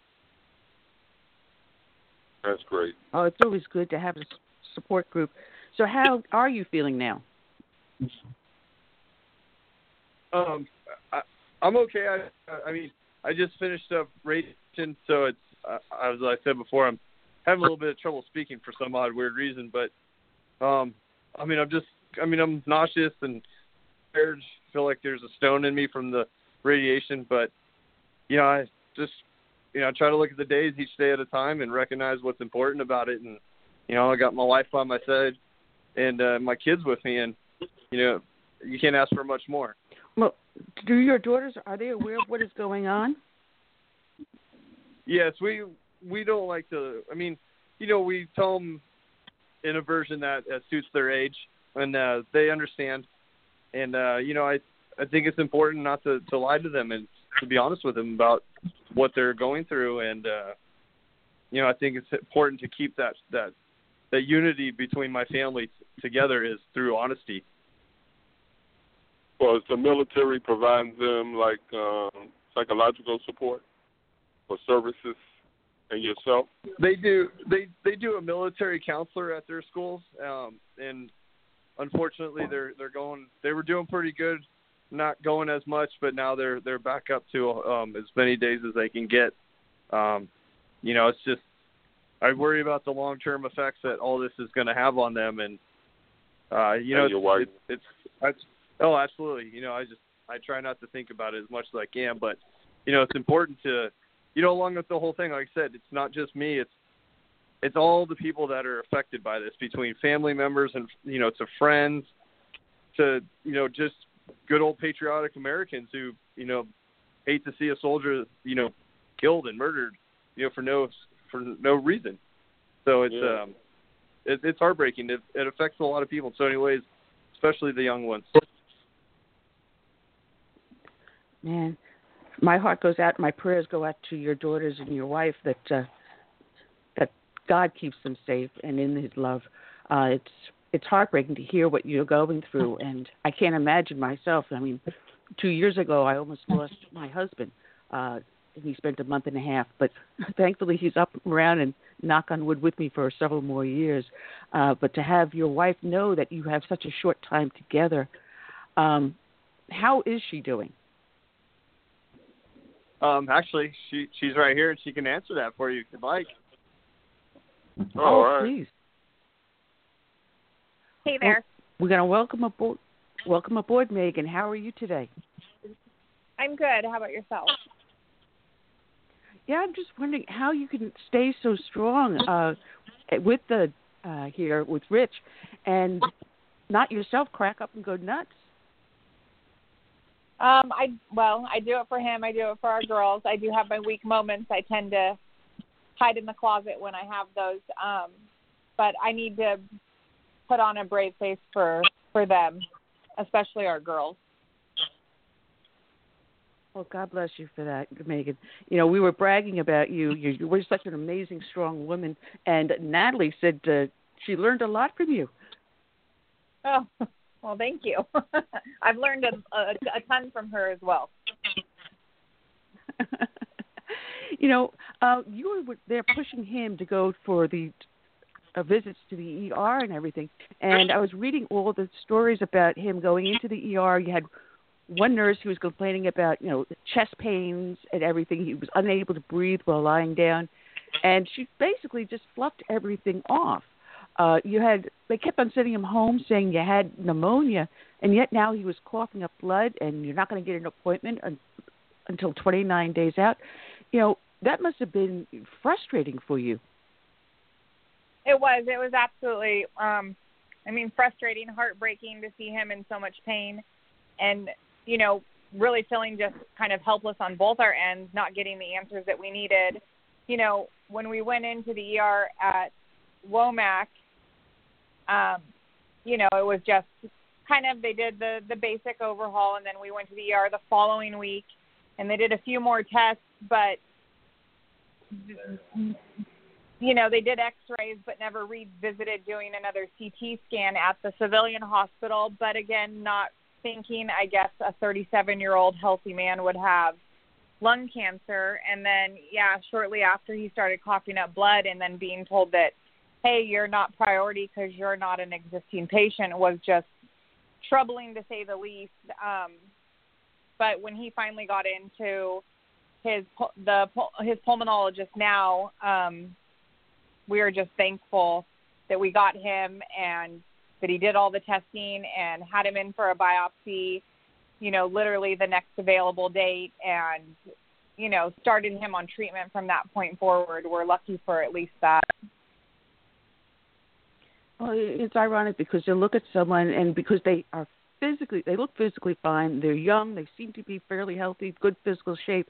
That's great. Oh, it's always good to have a support group. So, how are you feeling now? Um, I, I'm okay. I, I mean, I just finished up racing, so it's uh, as I said before, I'm having a little bit of trouble speaking for some odd weird reason. But um, I mean, I'm just, I mean, I'm nauseous and scared. Feel like there's a stone in me from the radiation, but you know, I just, you know, I try to look at the days each day at a time and recognize what's important about it. And you know, I got my wife by my side and uh, my kids with me, and you know, you can't ask for much more. Well, do your daughters are they aware of what is going on? Yes, we we don't like to. I mean, you know, we tell them in a version that uh, suits their age, and uh, they understand. And uh, you know, I I think it's important not to to lie to them and to be honest with them about what they're going through. And uh, you know, I think it's important to keep that that that unity between my family t- together is through honesty. Well, is the military providing them like um, psychological support or services, and yourself? They do. They they do a military counselor at their schools, um, and unfortunately, they're they're going. They were doing pretty good, not going as much, but now they're they're back up to um, as many days as they can get. Um, you know, it's just I worry about the long term effects that all this is going to have on them, and uh, you know, your it's, it's, it's oh, absolutely. You know, I just I try not to think about it as much as I can, but you know, it's important to you know, along with the whole thing, like I said, it's not just me. It's it's all the people that are affected by this, between family members and you know, to friends, to you know, just good old patriotic Americans who you know hate to see a soldier you know killed and murdered, you know, for no for no reason. So it's Yeah. um, it, it's heartbreaking. It, it affects a lot of people in so many ways, especially the young ones. Man, my heart goes out. My prayers go out to your daughters and your wife that uh, that God keeps them safe and in His love. Uh, it's it's heartbreaking to hear what you're going through, and I can't imagine myself. I mean, two years ago, I almost lost my husband. Uh, he spent a month and a half, but *laughs* thankfully he's up and around and knock on wood with me for several more years. Uh, but to have your wife know that you have such a short time together, um, how is she doing? Um, actually, she she's right here and she can answer that for you if you'd like. Oh, all right. please. Hey there. We're going to welcome aboard. Welcome aboard, Megan. How are you today? I'm good. How about yourself? Yeah, I'm just wondering how you can stay so strong uh, with the uh, here with Rich, and not yourself crack up and go nuts. Um, I well, I do it for him. I do it for our girls. I do have my weak moments. I tend to hide in the closet when I have those. Um, but I need to put on a brave face for for them, especially our girls. Well, God bless you for that, Megan. You know, we were bragging about you. You, you were such an amazing, strong woman. And Natalie said uh, she learned a lot from you. Oh, well, thank you. *laughs* I've learned a, a, a ton from her as well. *laughs* you know, uh, you were there pushing him to go for the uh, visits to the ER and everything. And I was reading all the stories about him going into the ER. You had one nurse who was complaining about, you know, chest pains and everything. He was unable to breathe while lying down. And she basically just fluffed everything off. Uh, you had they kept on sending him home saying you had pneumonia, and yet now he was coughing up blood, and you're not going to get an appointment un, until 29 days out. You know that must have been frustrating for you. It was. It was absolutely. Um, I mean, frustrating, heartbreaking to see him in so much pain, and you know, really feeling just kind of helpless on both our ends, not getting the answers that we needed. You know, when we went into the ER at Womack, um, you know, it was just kind of they did the the basic overhaul, and then we went to the ER the following week, and they did a few more tests, but you know, they did X-rays, but never revisited doing another CT scan at the civilian hospital. But again, not thinking, I guess, a 37-year-old healthy man would have lung cancer. And then, yeah, shortly after he started coughing up blood, and then being told that hey, you're not priority because you're not an existing patient was just troubling to say the least. Um, but when he finally got into his the his pulmonologist now, um, we are just thankful that we got him and that he did all the testing and had him in for a biopsy. You know, literally the next available date, and you know, started him on treatment from that point forward. We're lucky for at least that. Well, it's ironic because you look at someone and because they are physically, they look physically fine. They're young. They seem to be fairly healthy, good physical shape.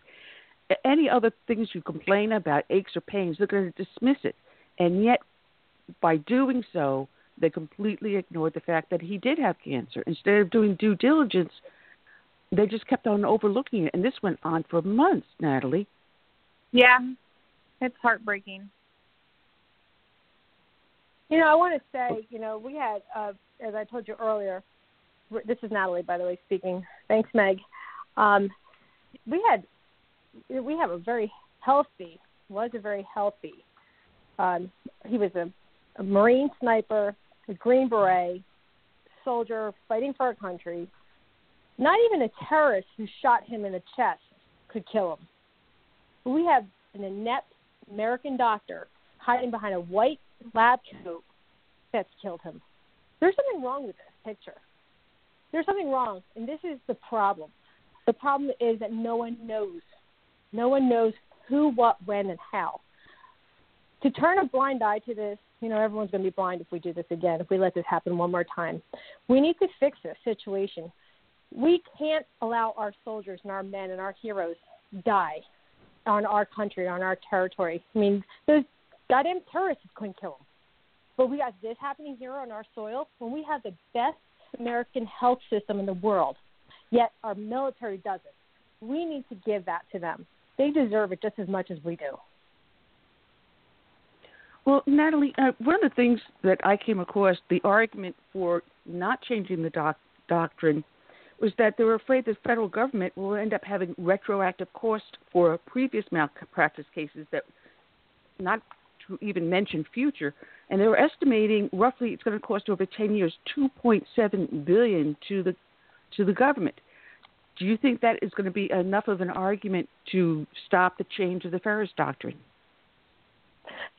Any other things you complain about, aches or pains, they're going to dismiss it. And yet, by doing so, they completely ignored the fact that he did have cancer. Instead of doing due diligence, they just kept on overlooking it. And this went on for months, Natalie. Yeah, it's heartbreaking. You know, I want to say, you know, we had, uh, as I told you earlier, this is Natalie, by the way, speaking. Thanks, Meg. Um, we had, we have a very healthy, was a very healthy. Um, he was a, a Marine sniper, a Green Beret, soldier fighting for our country. Not even a terrorist who shot him in the chest could kill him. But We have an inept American doctor hiding behind a white lab coat that's killed him. There's something wrong with this picture. There's something wrong, and this is the problem. The problem is that no one knows. No one knows who, what, when, and how. To turn a blind eye to this, you know, everyone's going to be blind if we do this again, if we let this happen one more time. We need to fix this situation. We can't allow our soldiers and our men and our heroes die on our country, on our territory. I mean, those goddamn terrorists couldn't kill them. But we got this happening here on our soil when we have the best American health system in the world, yet our military doesn't. We need to give that to them. They deserve it just as much as we do. Well, Natalie, uh, one of the things that I came across, the argument for not changing the doc- doctrine, was that they were afraid the federal government will end up having retroactive cost for previous malpractice cases that, not to even mention future, and they were estimating roughly it's going to cost over 10 years 2.7 billion to the to the government. Do you think that is going to be enough of an argument to stop the change of the Feres doctrine?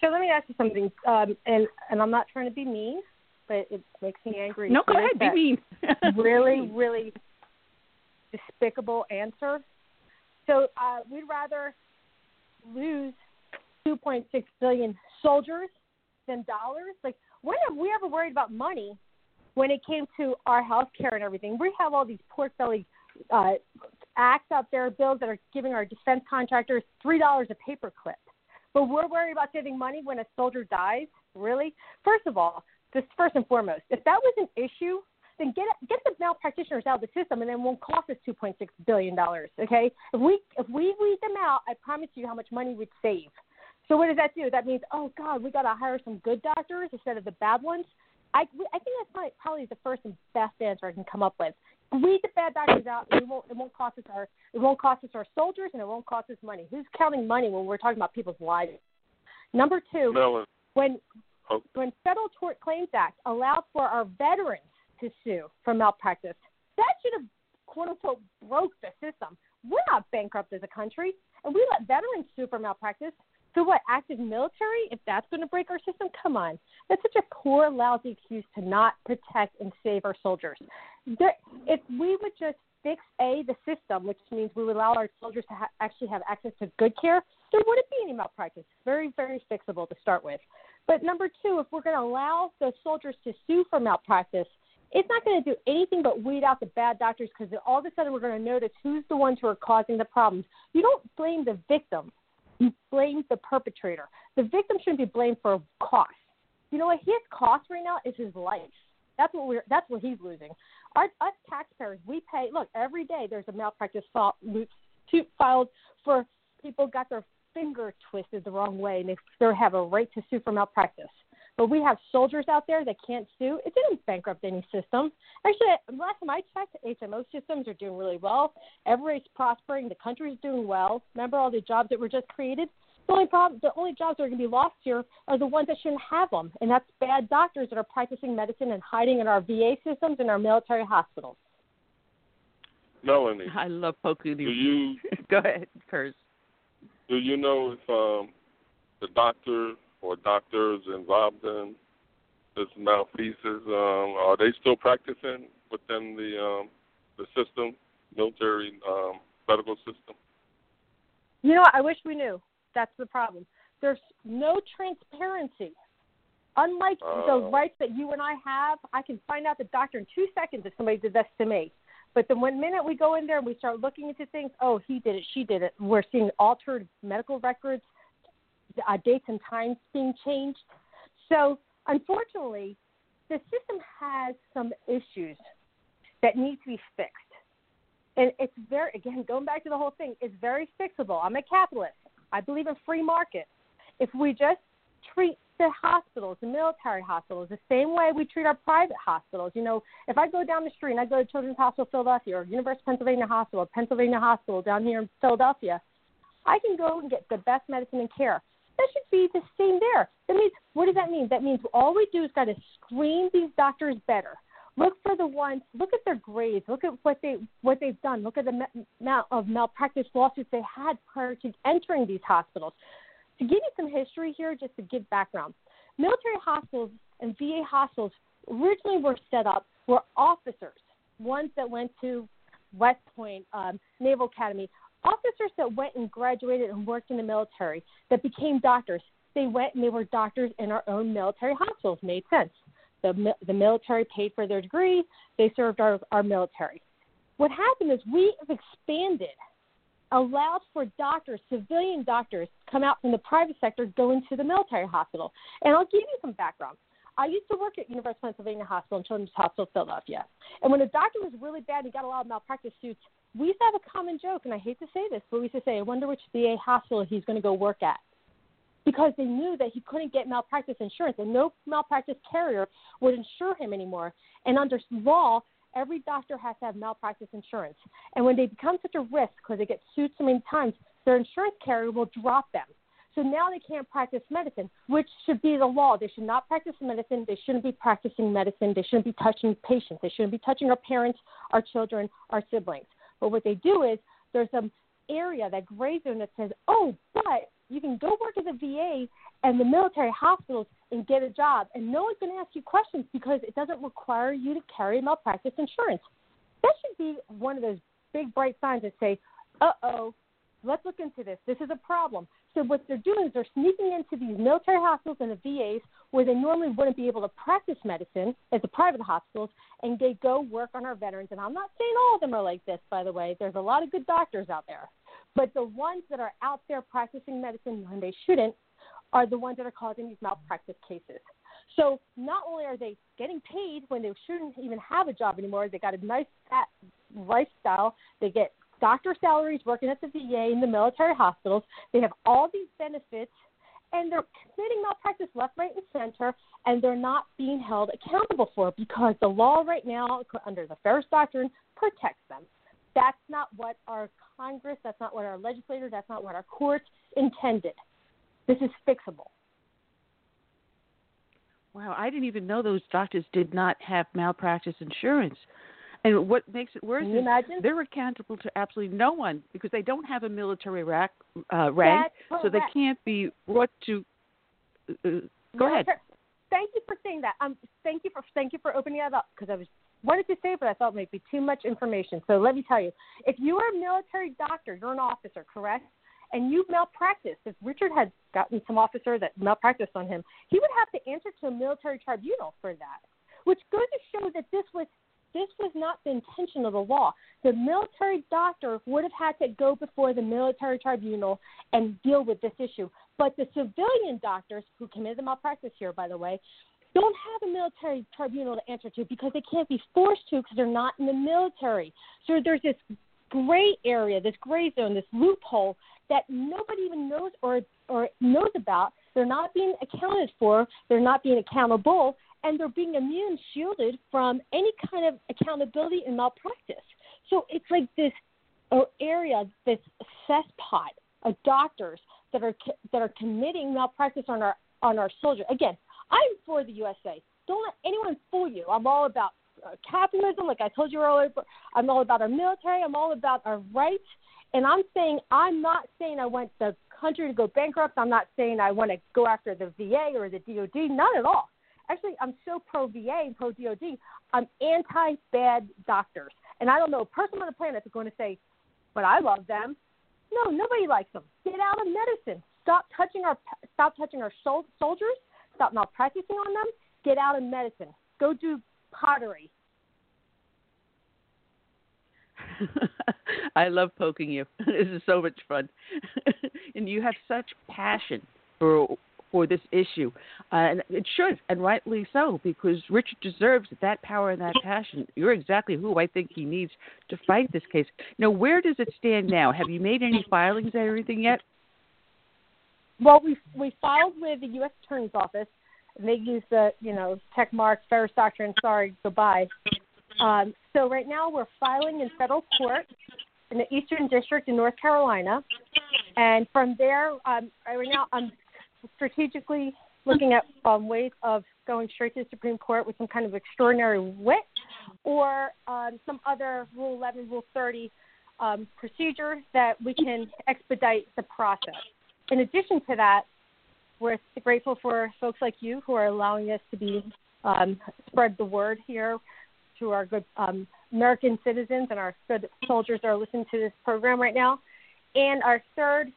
So let me ask you something, um, and and I'm not trying to be mean, but it makes me angry. No, go ahead. Be mean. *laughs* really, really despicable answer. So uh, we'd rather lose 2.6 billion soldiers than dollars. Like, when have we ever worried about money when it came to our health care and everything? We have all these pork belly uh, acts out there, bills that are giving our defense contractors three dollars a paperclip. But we're worried about saving money when a soldier dies. Really? First of all, this first and foremost, if that was an issue, then get get the malpractitioners out of the system, and then won't cost us 2.6 billion dollars. Okay? If we if we weed them out, I promise you how much money we'd save. So what does that do? That means, oh God, we got to hire some good doctors instead of the bad ones. I I think that's probably, probably the first and best answer I can come up with. Weed the bad doctors out. And it won't it won't cost us our it won't cost us our soldiers, and it won't cost us money. Who's counting money when we're talking about people's lives? Number two, Melon, when Oh. when Federal Tort Claims Act allowed for our veterans to sue for malpractice, that should have quote unquote broke the system. We're not bankrupt as a country, and we let veterans sue for malpractice. So what? Active military? If that's going to break our system, come on. That's such a poor, lousy excuse to not protect and save our soldiers. There, if we would just fix a the system, which means we would allow our soldiers to ha- actually have access to good care, there wouldn't be any malpractice. Very, very fixable to start with. But number two, if we're going to allow the soldiers to sue for malpractice, it's not going to do anything but weed out the bad doctors because all of a sudden we're going to notice who's the ones who are causing the problems. You don't blame the victim, you blame the perpetrator. The victim shouldn't be blamed for cost. You know what? His cost right now is his life. That's what we're. That's what he's losing. Our us taxpayers, we pay. Look, every day there's a malpractice suit filed for people got their finger twisted the wrong way and they still have a right to sue for malpractice. But we have soldiers out there that can't sue. It didn't bankrupt any system. Actually, last time I checked, HMO systems are doing really well. Everybody's prospering. The country's doing well. Remember all the jobs that were just created? The only problem, the only jobs that are going to be lost here are the ones that shouldn't have them, and that's bad doctors that are practicing medicine and hiding in our VA systems and our military hospitals. Melanie, I love poking do you. you *laughs* Go ahead, Curse. do you know if um, the doctor or doctors involved in this malfeasance um, are they still practicing within the um, the system, military um, medical system? You know? I wish we knew. That's the problem. There's no transparency. Unlike Oh. the rights that you and I have, I can find out the doctor in two seconds if somebody did this to me. But the one minute we go in there and we start looking into things, oh, he did it, she did it. We're seeing altered medical records, uh, dates and times being changed. So, unfortunately, the system has some issues that need to be fixed. And it's very, again, going back to the whole thing, it's very fixable. I'm a capitalist. I believe in free market. If we just treat the hospitals, the military hospitals, the same way we treat our private hospitals. You know, if I go down the street and I go to Children's Hospital Philadelphia or University of Pennsylvania Hospital, Pennsylvania Hospital down here in Philadelphia, I can go and get the best medicine and care. That should be the same there. That means, what does that mean? That means all we do is got to screen these doctors better. Look for the ones. Look at their grades. Look at what they what they've done. Look at the amount of malpractice lawsuits they had prior to entering these hospitals. To give you some history here, just to give background, military hospitals and VA hospitals originally were set up were officers, ones that went to West Point, um, Naval Academy, officers that went and graduated and worked in the military that became doctors. They went and they were doctors in our own military hospitals. Made sense. The, the military paid for their degree. They served our, our military. What happened is we have expanded allowed for doctors, civilian doctors, come out from the private sector, go into the military hospital. And I'll give you some background. I used to work at University of Pennsylvania Hospital and Children's Hospital Philadelphia. And when a doctor was really bad, he got a lot of malpractice suits. We used to have a common joke, and I hate to say this, but we used to say, I wonder which VA hospital he's going to go work at. Because they knew that he couldn't get malpractice insurance, and no malpractice carrier would insure him anymore. And under law, every doctor has to have malpractice insurance. And when they become such a risk because they get sued so many times, their insurance carrier will drop them. So now they can't practice medicine, which should be the law. They should not practice medicine. They shouldn't be practicing medicine. They shouldn't be touching patients. They shouldn't be touching our parents, our children, our siblings. But what they do is there's some area, that gray zone that says, oh, but you can go work at the VA and the military hospitals and get a job, and no one's going to ask you questions because it doesn't require you to carry malpractice insurance. That should be one of those big bright signs that say, "Uh oh, let's look into this. This is a problem." So what they're doing is they're sneaking into these military hospitals and the VAs where they normally wouldn't be able to practice medicine as the private hospitals, and they go work on our veterans. And I'm not saying all of them are like this, by the way. There's a lot of good doctors out there, but the ones that are out there practicing medicine when they shouldn't are the ones that are causing these malpractice cases. So not only are they getting paid when they shouldn't even have a job anymore, they got a nice fat lifestyle. They get doctor salaries working at the VA and the military hospitals. They have all these benefits, and they're committing malpractice left, right, and center, and they're not being held accountable for it because the law right now, under the Feres Doctrine, protects them. That's not what our Congress, that's not what our legislators, that's not what our courts intended. This is fixable. Wow, I didn't even know those doctors did not have malpractice insurance. And what makes it worse Can you is imagine? they're accountable to absolutely no one because they don't have a military rack, uh, rank, so they can't be brought to. Uh, go ahead. Thank you for saying that. Um, thank you for thank you for opening that up because I was wanted to say, but I thought it might be too much information. So let me tell you, if you are a military doctor, you're an officer, correct? And you malpractice. If Richard had gotten some officer that malpracticed on him, he would have to answer to a military tribunal for that, which goes to show that this was this was not the intention of the law. The military doctor would have had to go before the military tribunal and deal with this issue. But the civilian doctors who committed the malpractice here, by the way, don't have a military tribunal to answer to because they can't be forced to because they're not in the military. So there's this gray area, this gray zone, this loophole that nobody even knows or or knows about. They're not being accounted for. They're not being accountable, and they're being immune shielded from any kind of accountability in malpractice. So it's like this area, this cesspot of doctors that are that are committing malpractice on our on our soldiers. Again, I'm for the USA. Don't let anyone fool you. I'm all about uh, capitalism, like I told you earlier. I'm all about our military. I'm all about our rights. And I'm saying I'm not saying I want the country to go bankrupt. I'm not saying I want to go after the VA or the DoD. Not at all. Actually, I'm so pro VA and pro DoD. I'm anti bad doctors, and I don't know a person on the planet that's going to say, "But I love them." No, nobody likes them. Get out of medicine. Stop touching our stop touching our sol- soldiers. Stop malpracticing on them. Get out of medicine. Go do pottery. *laughs* I love poking you. *laughs* this is so much fun, *laughs* and you have such passion for for this issue, uh, and it should, and rightly so, because Richard deserves that power and that passion. You're exactly who I think he needs to fight this case. Now, where does it stand now? Have you made any filings or anything yet? Well, we we filed with the U.S. Attorney's Office. And they use the you know check marks, Feres Doctrine. Sorry, goodbye. Um, so right now we're filing in federal court in the Eastern District in North Carolina, and from there, um, right now I'm strategically looking at um, ways of going straight to the Supreme Court with some kind of extraordinary writ or um, some other Rule 11, Rule 30 um, procedure that we can expedite the process. In addition to that, we're grateful for folks like you who are allowing us to be um, spread the word here to our good um, American citizens and our good soldiers that are listening to this program right now. And our third,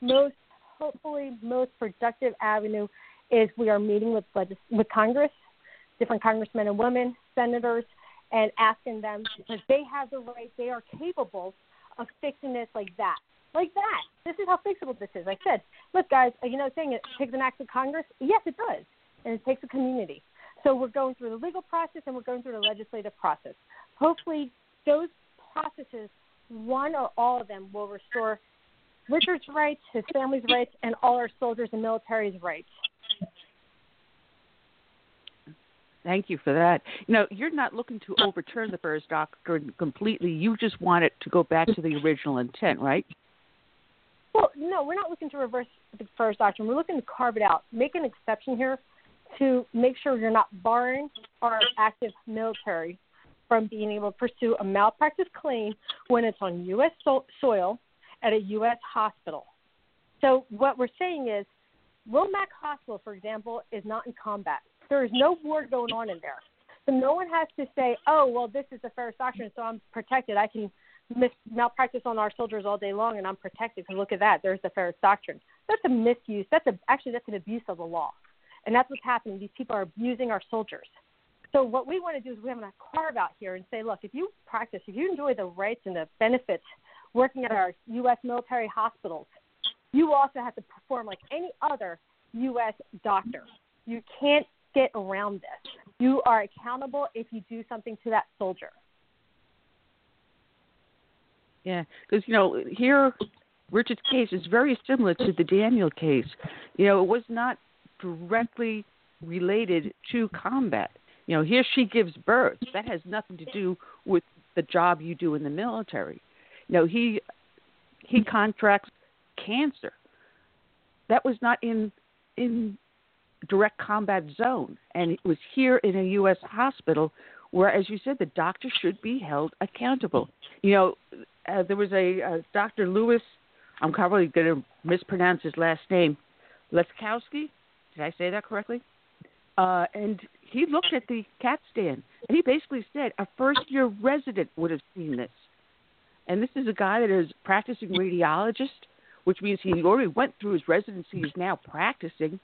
most hopefully most productive avenue is we are meeting with with Congress, different congressmen and women, senators, and asking them because they have the right, they are capable of fixing this like that, like that. This is how fixable this is. I said, look, guys, you know, saying it takes an act of Congress. Yes, it does, and it takes a community. So we're going through the legal process and we're going through the legislative process. Hopefully, those processes, one or all of them, will restore Richard's rights, his family's rights, and all our soldiers and military's rights. Thank you for that. You know, you're not looking to overturn the Feres Doctrine completely. You just want it to go back to the original intent, right? Well, no, we're not looking to reverse the first doctrine. We're looking to carve it out, make an exception here to make sure you're not barring our active military from being able to pursue a malpractice claim when it's on U.S. So- soil at a U.S. hospital. So what we're saying is, Womack Hospital, for example, is not in combat. There is no war going on in there. So no one has to say, oh, well, this is the Feres Doctrine, so I'm protected. I can mis- malpractice on our soldiers all day long, and I'm protected. Because look at that, there's the Feres Doctrine. That's a misuse. That's a actually that's an abuse of the law, and that's what's happening. These people are abusing our soldiers. So what we want to do is we want to carve out here and say, look, if you practice, if you enjoy the rights and the benefits working at our U.S. military hospitals, you also have to perform like any other U.S. doctor. You can't get around this. You are accountable if you do something to that soldier. Yeah, because you know here, Richard's case is very similar to the Daniel case. You know, it was not directly related to combat. You know, here she gives birth. That has nothing to do with the job you do in the military. Know, he he contracts cancer. That was not in in direct combat zone, and it was here in a U.S. hospital where, as you said, the doctor should be held accountable. You know, uh, there was a uh, Dr. Lewis. I'm probably going to mispronounce his last name, Leskowski. Did I say that correctly? Uh, and he looked at the CAT scan, and he basically said a first-year resident would have seen this. And this is a guy that is practicing radiologist, which means he already went through his residency. He's now practicing,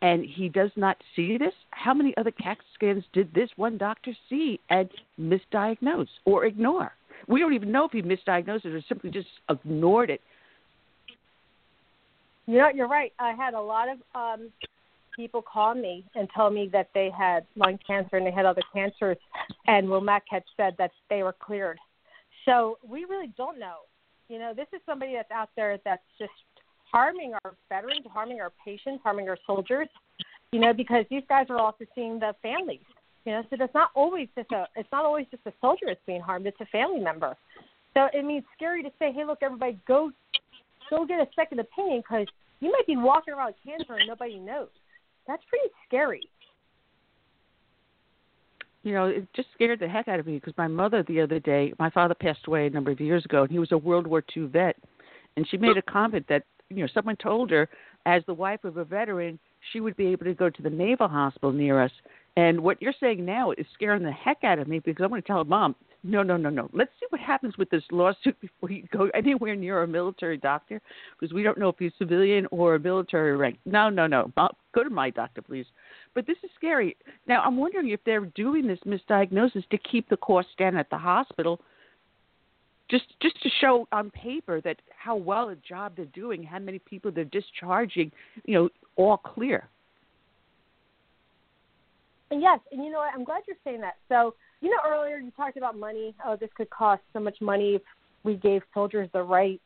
and he does not see this. How many other CAT scans did this one doctor see and misdiagnose or ignore? We don't even know if he misdiagnosed it or simply just ignored it. You know, you're right. I had a lot of um, people call me and tell me that they had lung cancer and they had other cancers, and Womack had said that they were cleared. So we really don't know. You know, this is somebody that's out there that's just harming our veterans, harming our patients, harming our soldiers. You know, because these guys are also seeing the families. You know, so it's not always just a it's not always just a soldier that's being harmed; it's a family member. So it means scary to say, hey, look, everybody, go go get a second opinion because you might be walking around with cancer and nobody knows. That's pretty scary. You know, it just scared the heck out of me because my mother the other day, my father passed away a number of years ago, and he was a World War II vet, and she made a comment that you know someone told her, as the wife of a veteran, she would be able to go to the naval hospital near us. And what you're saying now is scaring the heck out of me because I'm going to tell Mom, no, no, no, no. Let's see what happens with this lawsuit *laughs* before you go anywhere near a military doctor because we don't know if he's civilian or a military rank. No, no, no. Mom, Go to my doctor, please. But this is scary. Now, I'm wondering if they're doing this misdiagnosis to keep the cost down at the hospital just just to show on paper that how well a job they're doing, how many people they're discharging, you know, all clear. Yes, and you know what? I'm glad you're saying that. So, you know, earlier you talked about money. Oh, this could cost so much money if we gave soldiers the right,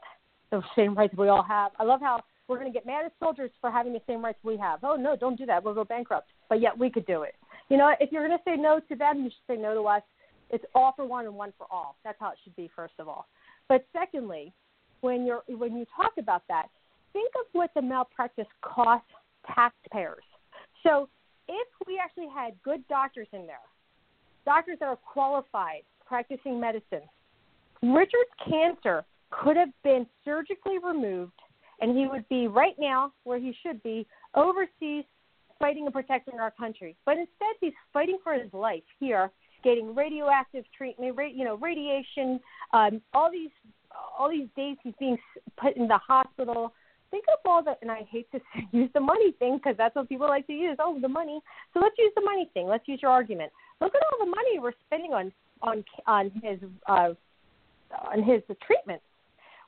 the same rights we all have. I love how we're going to get mad at soldiers for having the same rights we have. Oh no, don't do that. We'll go bankrupt. But yet we could do it. You know, if you're going to say no to them, you should say no to us. It's all for one and one for all. That's how it should be, first of all. But secondly, when you're when you talk about that, think of what the malpractice costs taxpayers. So if we actually had good doctors in there, doctors that are qualified practicing medicine, Richard's cancer could have been surgically removed and he would be right now where he should be overseas fighting and protecting our country. But instead, he's fighting for his life here, getting radioactive treatment, you know, radiation, um, all these all these days he's being put in the hospital think of all the, and I hate to *laughs* use the money thing because that's what people like to use. Oh, the money. So let's use the money thing. Let's use your argument. Look at all the money we're spending on on on his uh, on his treatment.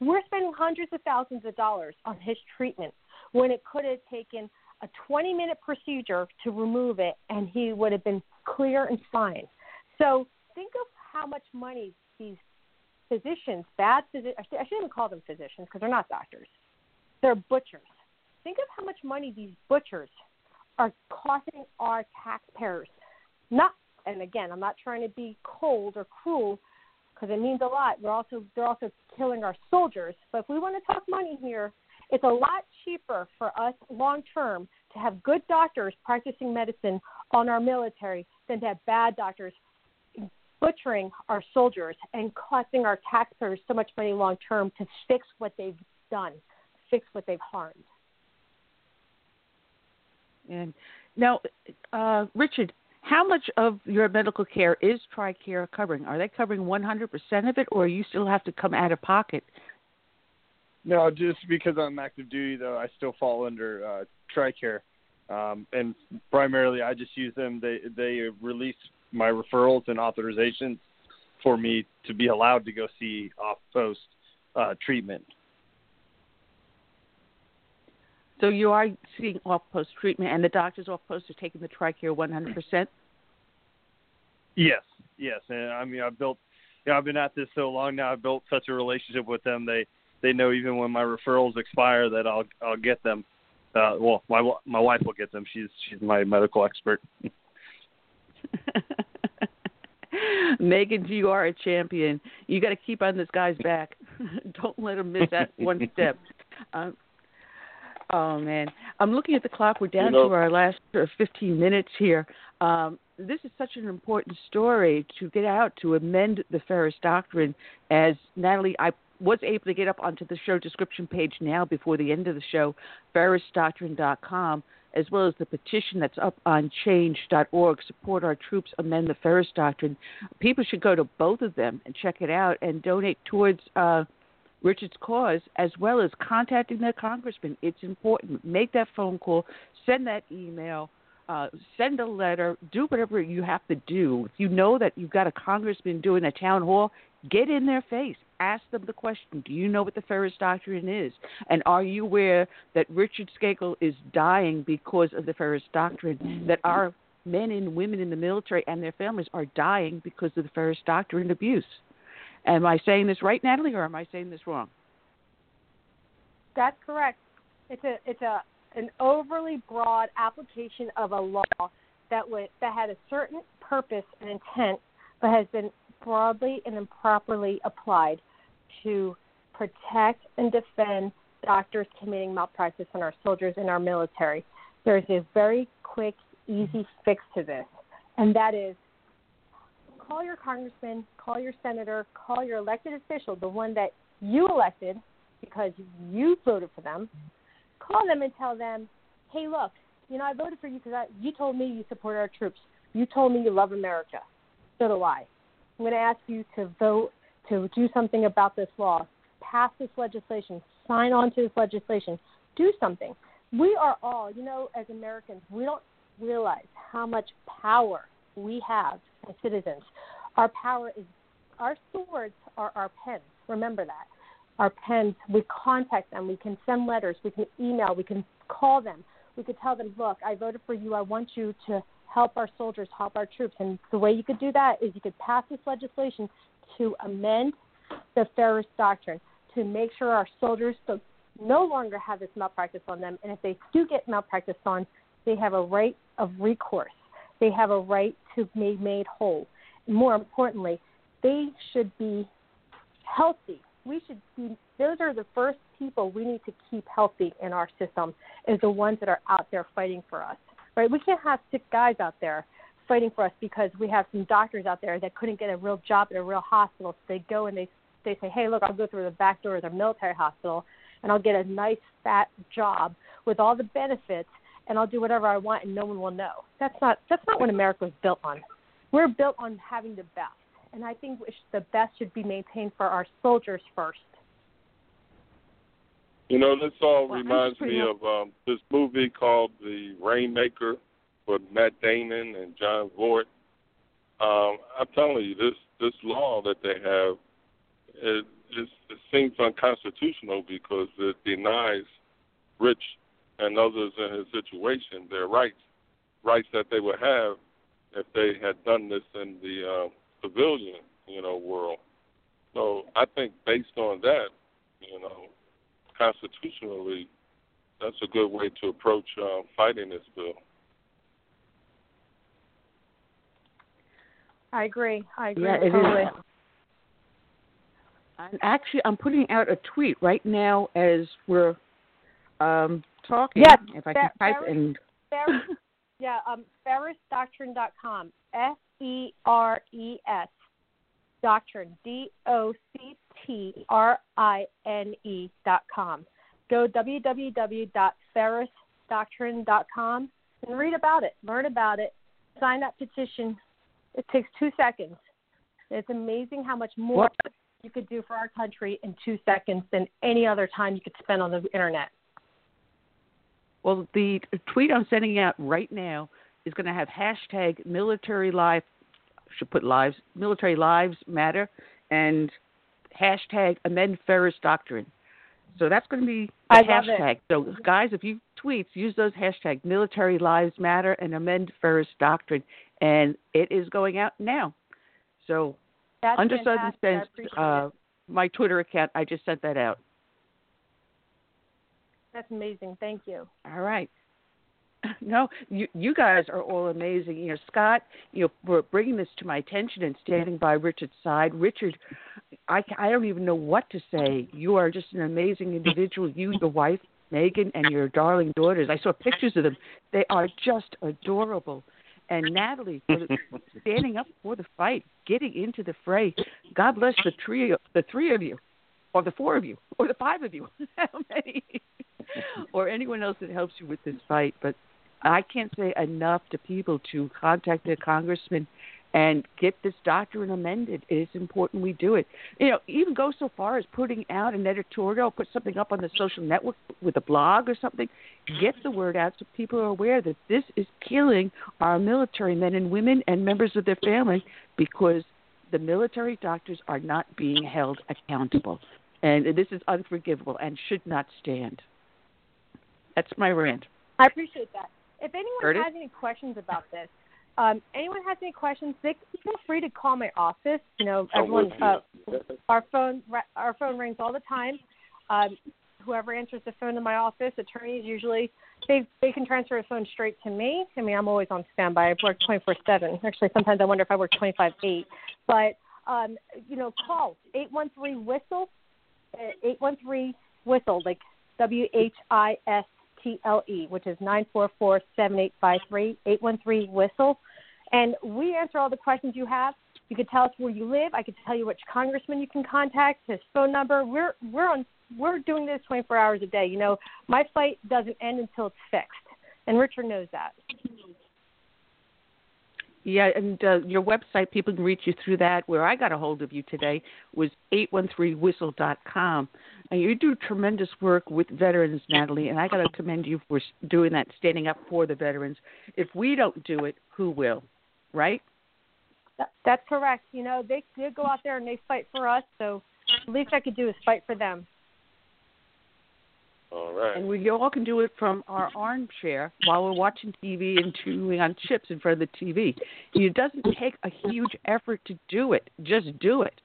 We're spending hundreds of thousands of dollars on his treatment when it could have taken a 20 minute procedure to remove it and he would have been clear and fine. So think of how much money these physicians, bad physicians, I shouldn't even call them physicians because they're not doctors, they're butchers. Think of how much money these butchers are costing our taxpayers. Not, and again, I'm not trying to be cold or cruel because it means a lot. We're also they're also killing our soldiers. But if we want to talk money here, it's a lot cheaper for us long term to have good doctors practicing medicine on our military than to have bad doctors butchering our soldiers and costing our taxpayers so much money long term to fix what they've done. fix what they've harmed. And now, uh, Richard, how much of your medical care is TRICARE covering? Are they covering 100% of it, or you still have to come out of pocket? No, just because I'm active duty, though, I still fall under uh, TRICARE, um, and primarily I just use them. They they release my referrals and authorizations for me to be allowed to go see off post uh, treatment. So you are seeing off post treatment, and the doctors off post are taking the TRICARE 100%? Yes, yes, and I mean I've built, you know, I've been at this so long now. I've built such a relationship with them. They they know even when my referrals expire that I'll I'll get them. Uh, well, my my wife will get them. She's she's my medical expert. *laughs* Megan, you are a champion. You got to keep on this guy's back. *laughs* Don't let him miss that *laughs* one step. Um, oh man, I'm looking at the clock. We're down You know- to our last uh, 15 minutes here. Um, this is such an important story to get out to amend the Feres Doctrine. As Natalie, I was able to get up onto the show description page now before the end of the show, feresdoctrine.com, as well as the petition that's up on change.org. Support our troops, amend the Feres Doctrine. People should go to both of them and check it out and donate towards uh, Richard's cause, as well as contacting their congressman. It's important. Make that phone call, send that email. Uh, send a letter, do whatever you have to do. If you know that you've got a congressman doing a town hall, get in their face. Ask them the question Do you know what the Feres Doctrine is? And are you aware that Richard Stayskal is dying because of the Feres Doctrine? That our men and women in the military and their families are dying because of the Feres Doctrine abuse? Am I saying this right, Natalie, or am I saying this wrong? That's correct. It's a it's a an overly broad application of a law that would that had a certain purpose and intent, but has been broadly and improperly applied to protect and defend doctors committing malpractice on our soldiers in our military. There's a very quick, easy fix to this, and that is call your congressman, call your senator, call your elected official, the one that you elected because you voted for them. Call them and tell them, hey, look, you know, I voted for you because you told me you support our troops. You told me you love America. So do I. I'm going to ask you to vote to do something about this law, pass this legislation, sign on to this legislation, do something. We are all, you know, as Americans, we don't realize how much power we have as citizens. Our power is, our swords are our pens. Remember that. Our pens, we contact them, we can send letters, we can email, we can call them, we could tell them, look, I voted for you, I want you to help our soldiers, help our troops. And the way you could do that is you could pass this legislation to amend the Feres Doctrine to make sure our soldiers so no longer have this malpractice on them. And if they do get malpractice on, they have a right of recourse. They have a right to be made whole. More importantly, they should be healthy. We should be, those are the first people we need to keep healthy in our system, is the ones that are out there fighting for us right? We can't have sick guys out there fighting for us because we have some doctors out there that couldn't get a real job at a real hospital. So they go and they they say, hey, look, I'll go through the back door of the military hospital and I'll get a nice fat job with all the benefits and I'll do whatever I want and no one will know. That's not that's not what America was built on. We're built on having the best, and I think the best should be maintained for our soldiers first. You know, this all Well, reminds me of um, this movie called The Rainmaker with Matt Damon and Jon Voight. Um, I'm telling you, this this law that they have, it, it, it seems unconstitutional because it denies Rich and others in his situation their rights, rights that they would have if they had done this in the uh, civilian, you know, world. So I think based on that, you know, constitutionally, that's a good way to approach uh, fighting this bill. I agree. I agree Yeah, it is. totally. And actually, I'm putting out a tweet right now as we're um, talking. Yes, if I can Fer- type Feres- and Feres, *laughs* yeah, um, feresdoctrine.com. F E R E S doctrine D O C T R I N E dot com. go www.feresdoctrine.com and read about it, learn about it, sign that petition. It takes two seconds. It's amazing how much more What? you could do for our country in two seconds than any other time you could spend on the internet. Well, the tweet I'm sending out right now is going to have hashtag military life. Should put lives military lives matter and hashtag amend Feres doctrine. So that's going to be the I hashtag. So guys, if you tweets, use those hashtag military lives matter and amend Feres doctrine, and it is going out now. So That's under. I Sense, uh, my Twitter account, I just sent that out. That's amazing. Thank you. All right. *laughs* No, you you guys are all amazing. You know, Scott, you know, for bringing this to my attention and standing by Richard's side. Richard, I I don't even know what to say. You are just an amazing individual. You, your wife Megan, and your darling daughters. I saw pictures of them. They are just adorable. And Natalie, *laughs* standing up for the fight, getting into the fray. God bless the three the three of you, or the four of you, or the five of you. *laughs* How many? or anyone else that helps you with this fight. But I can't say enough to people to contact their congressman and get this doctrine amended. It is important we do it. You know, even go so far as putting out an editorial, put something up on the social network with a blog or something. Get the word out so people are aware that this is killing our military men and women and members of their family because the military doctors are not being held accountable. And this is unforgivable and should not stand. That's my rant. I appreciate that. If anyone Curtis? has any questions about this, um, anyone has any questions, they feel free to call my office. You know, everyone, uh, our phone, our phone rings all the time. Um, whoever answers the phone in my office, attorneys usually, they they can transfer a phone straight to me. I mean, I'm always on standby. I work 24/7. Actually, sometimes I wonder if I work 25/8. But um, you know, call 813 whistle, uh, 813 whistle, like W H I S T L E, which is nine four four seven eight five three eight one three whistle, and we answer all the questions you have. You can tell us where you live. I can tell you which congressman you can contact, his phone number. We're we're on we're doing this 24 hours a day. You know, my fight doesn't end until it's fixed, and Richard knows that. Yeah, and uh, your website, people can reach you through that. Where I got a hold of you today was 813whistle.com. And you do tremendous work with veterans, Natalie, and I got to commend you for doing that, standing up for the veterans. If we don't do it, who will? Right? that's correct. You know, they did go out there and they fight for us, so the least I could do is fight for them. All right. And we all can do it from our armchair while we're watching TV and chewing on chips in front of the TV. It doesn't take a huge effort to do it. Just do it.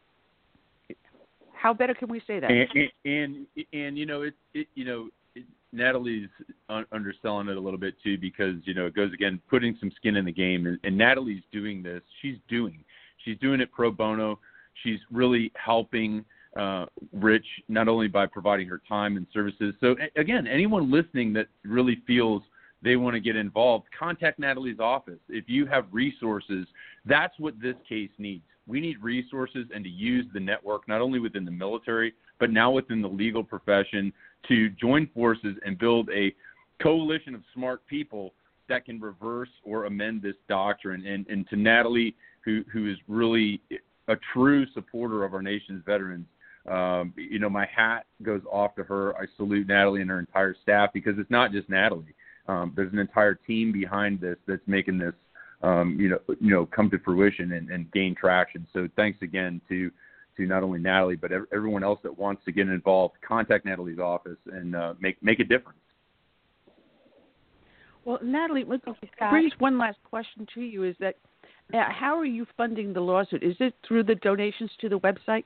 How better can we say that? And and and, and you know it, it you know it, Natalie's un- underselling it a little bit too because you know it goes again putting some skin in the game and, and Natalie's doing this. She's doing. She's doing it pro bono. She's really helping uh, Rich not only by providing her time and services. So again, anyone listening that really feels they want to get involved, contact Natalie's office. If you have resources, that's what this case needs. We need resources and to use the network not only within the military, but now within the legal profession to join forces and build a coalition of smart people that can reverse or amend this doctrine. And, and to Natalie, who, who is really a true supporter of our nation's veterans, um, you know, my hat goes off to her. I salute Natalie and her entire staff because it's not just Natalie. Um, there's an entire team behind this that's making this, um, you know, you know, come to fruition and, and gain traction. So thanks again to to not only Natalie but everyone else that wants to get involved. Contact Natalie's office and uh, make make a difference. Well, Natalie, what Scott. brings one last question to you is that uh, how are you funding the lawsuit? Is it through the donations to the website?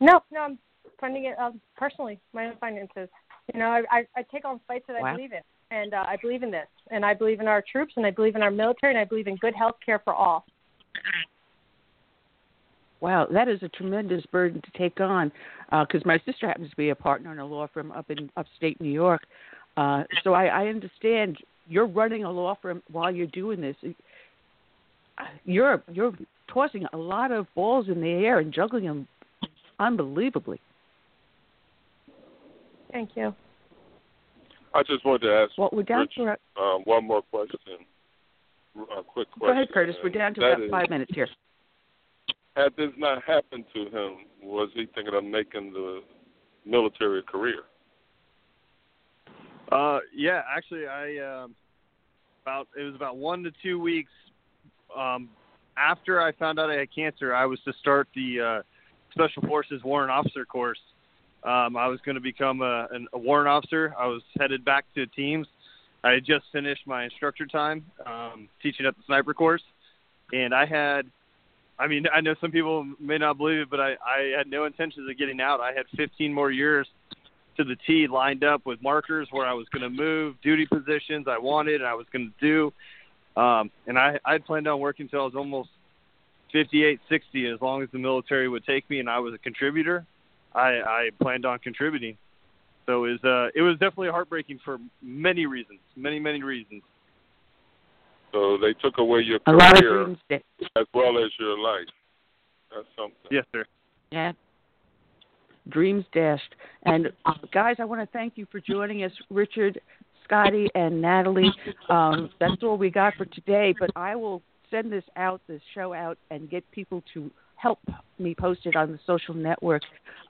No, no, I'm funding it um, personally, my own finances. You know, I, I, I take on fights that I believe in, and uh, I believe in this, and I believe in our troops, and I believe in our military, and I believe in good health care for all. Wow, that is a tremendous burden to take on. Because my sister happens to be a partner in a law firm up in upstate New York, uh, so I, I understand you're running a law firm while you're doing this. You're you're tossing a lot of balls in the air and juggling them unbelievably. Thank you. I just wanted to ask Well, we're down Rich, to our, um, one more question. A quick question. go ahead, Curtis. We're down to That about is, five minutes here. Had this not happened to him, was he thinking of making the military career? Uh, yeah, actually, I um, about it was about one to two weeks um, after I found out I had cancer. I was to start the uh, Special Forces Warrant Officer course. Um, I was going to become a, an, a warrant officer. I was headed back to teams. I had just finished my instructor time um, teaching at the sniper course, and I had. I mean, I know some people may not believe it, but I, I had no intentions of getting out. I had 15 more years to the T lined up with markers where I was going to move, duty positions I wanted, and I was going to do. Um, and I I planned on working until I was almost 58, 60, as long as the military would take me and I was a contributor. I, I planned on contributing. So it was uh, it was definitely heartbreaking for many reasons, many many reasons. So they took away your A lot of career dreams that as well as your life. That's something. Yes, sir. Yeah. Dreams dashed. And uh, guys, I want to thank you for joining us, Richard, Scotty, and Natalie. Um, that's all we got for today. But I will send this out, this show out, and get people to help me post it on the social network.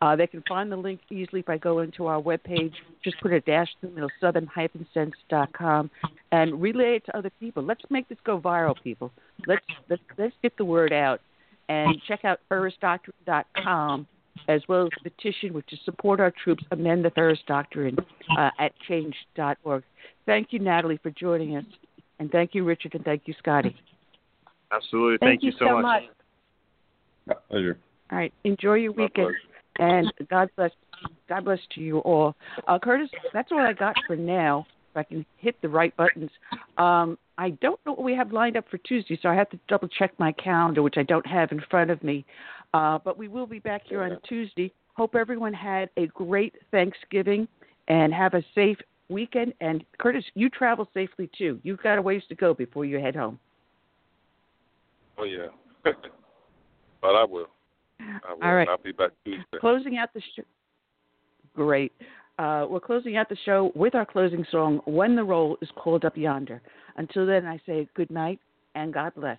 Uh, they can find the link easily by going to our webpage. Just put a dash in the middle, southern-sense.com, and relay it to other people. Let's make this go viral, people. Let's let's, let's get the word out. And check out feresdoctrine.com as well as the petition, which is support our troops, amend the Feres Doctrine uh, at change.org. Thank you, Natalie, for joining us. And thank you, Richard, and thank you, Scotty. Absolutely. Thank, Thank, you so much. Pleasure. All right. Enjoy your weekend. And God bless God bless to you all. Uh, Curtis, that's all I got for now. If I can hit the right buttons. Um, I don't know what we have lined up for Tuesday, so I have to double check my calendar, which I don't have in front of me. Uh, but we will be back here on Tuesday. Hope everyone had a great Thanksgiving and have a safe weekend. And Curtis, you travel safely too. You've got a ways to go before you head home. Oh yeah. *laughs* but I will. I will. All right. I'll be back Tuesday. Closing out the show. Great. Uh, we're closing out the show with our closing song, When the Roll is Called Up Yonder. Until then, I say good night and God bless.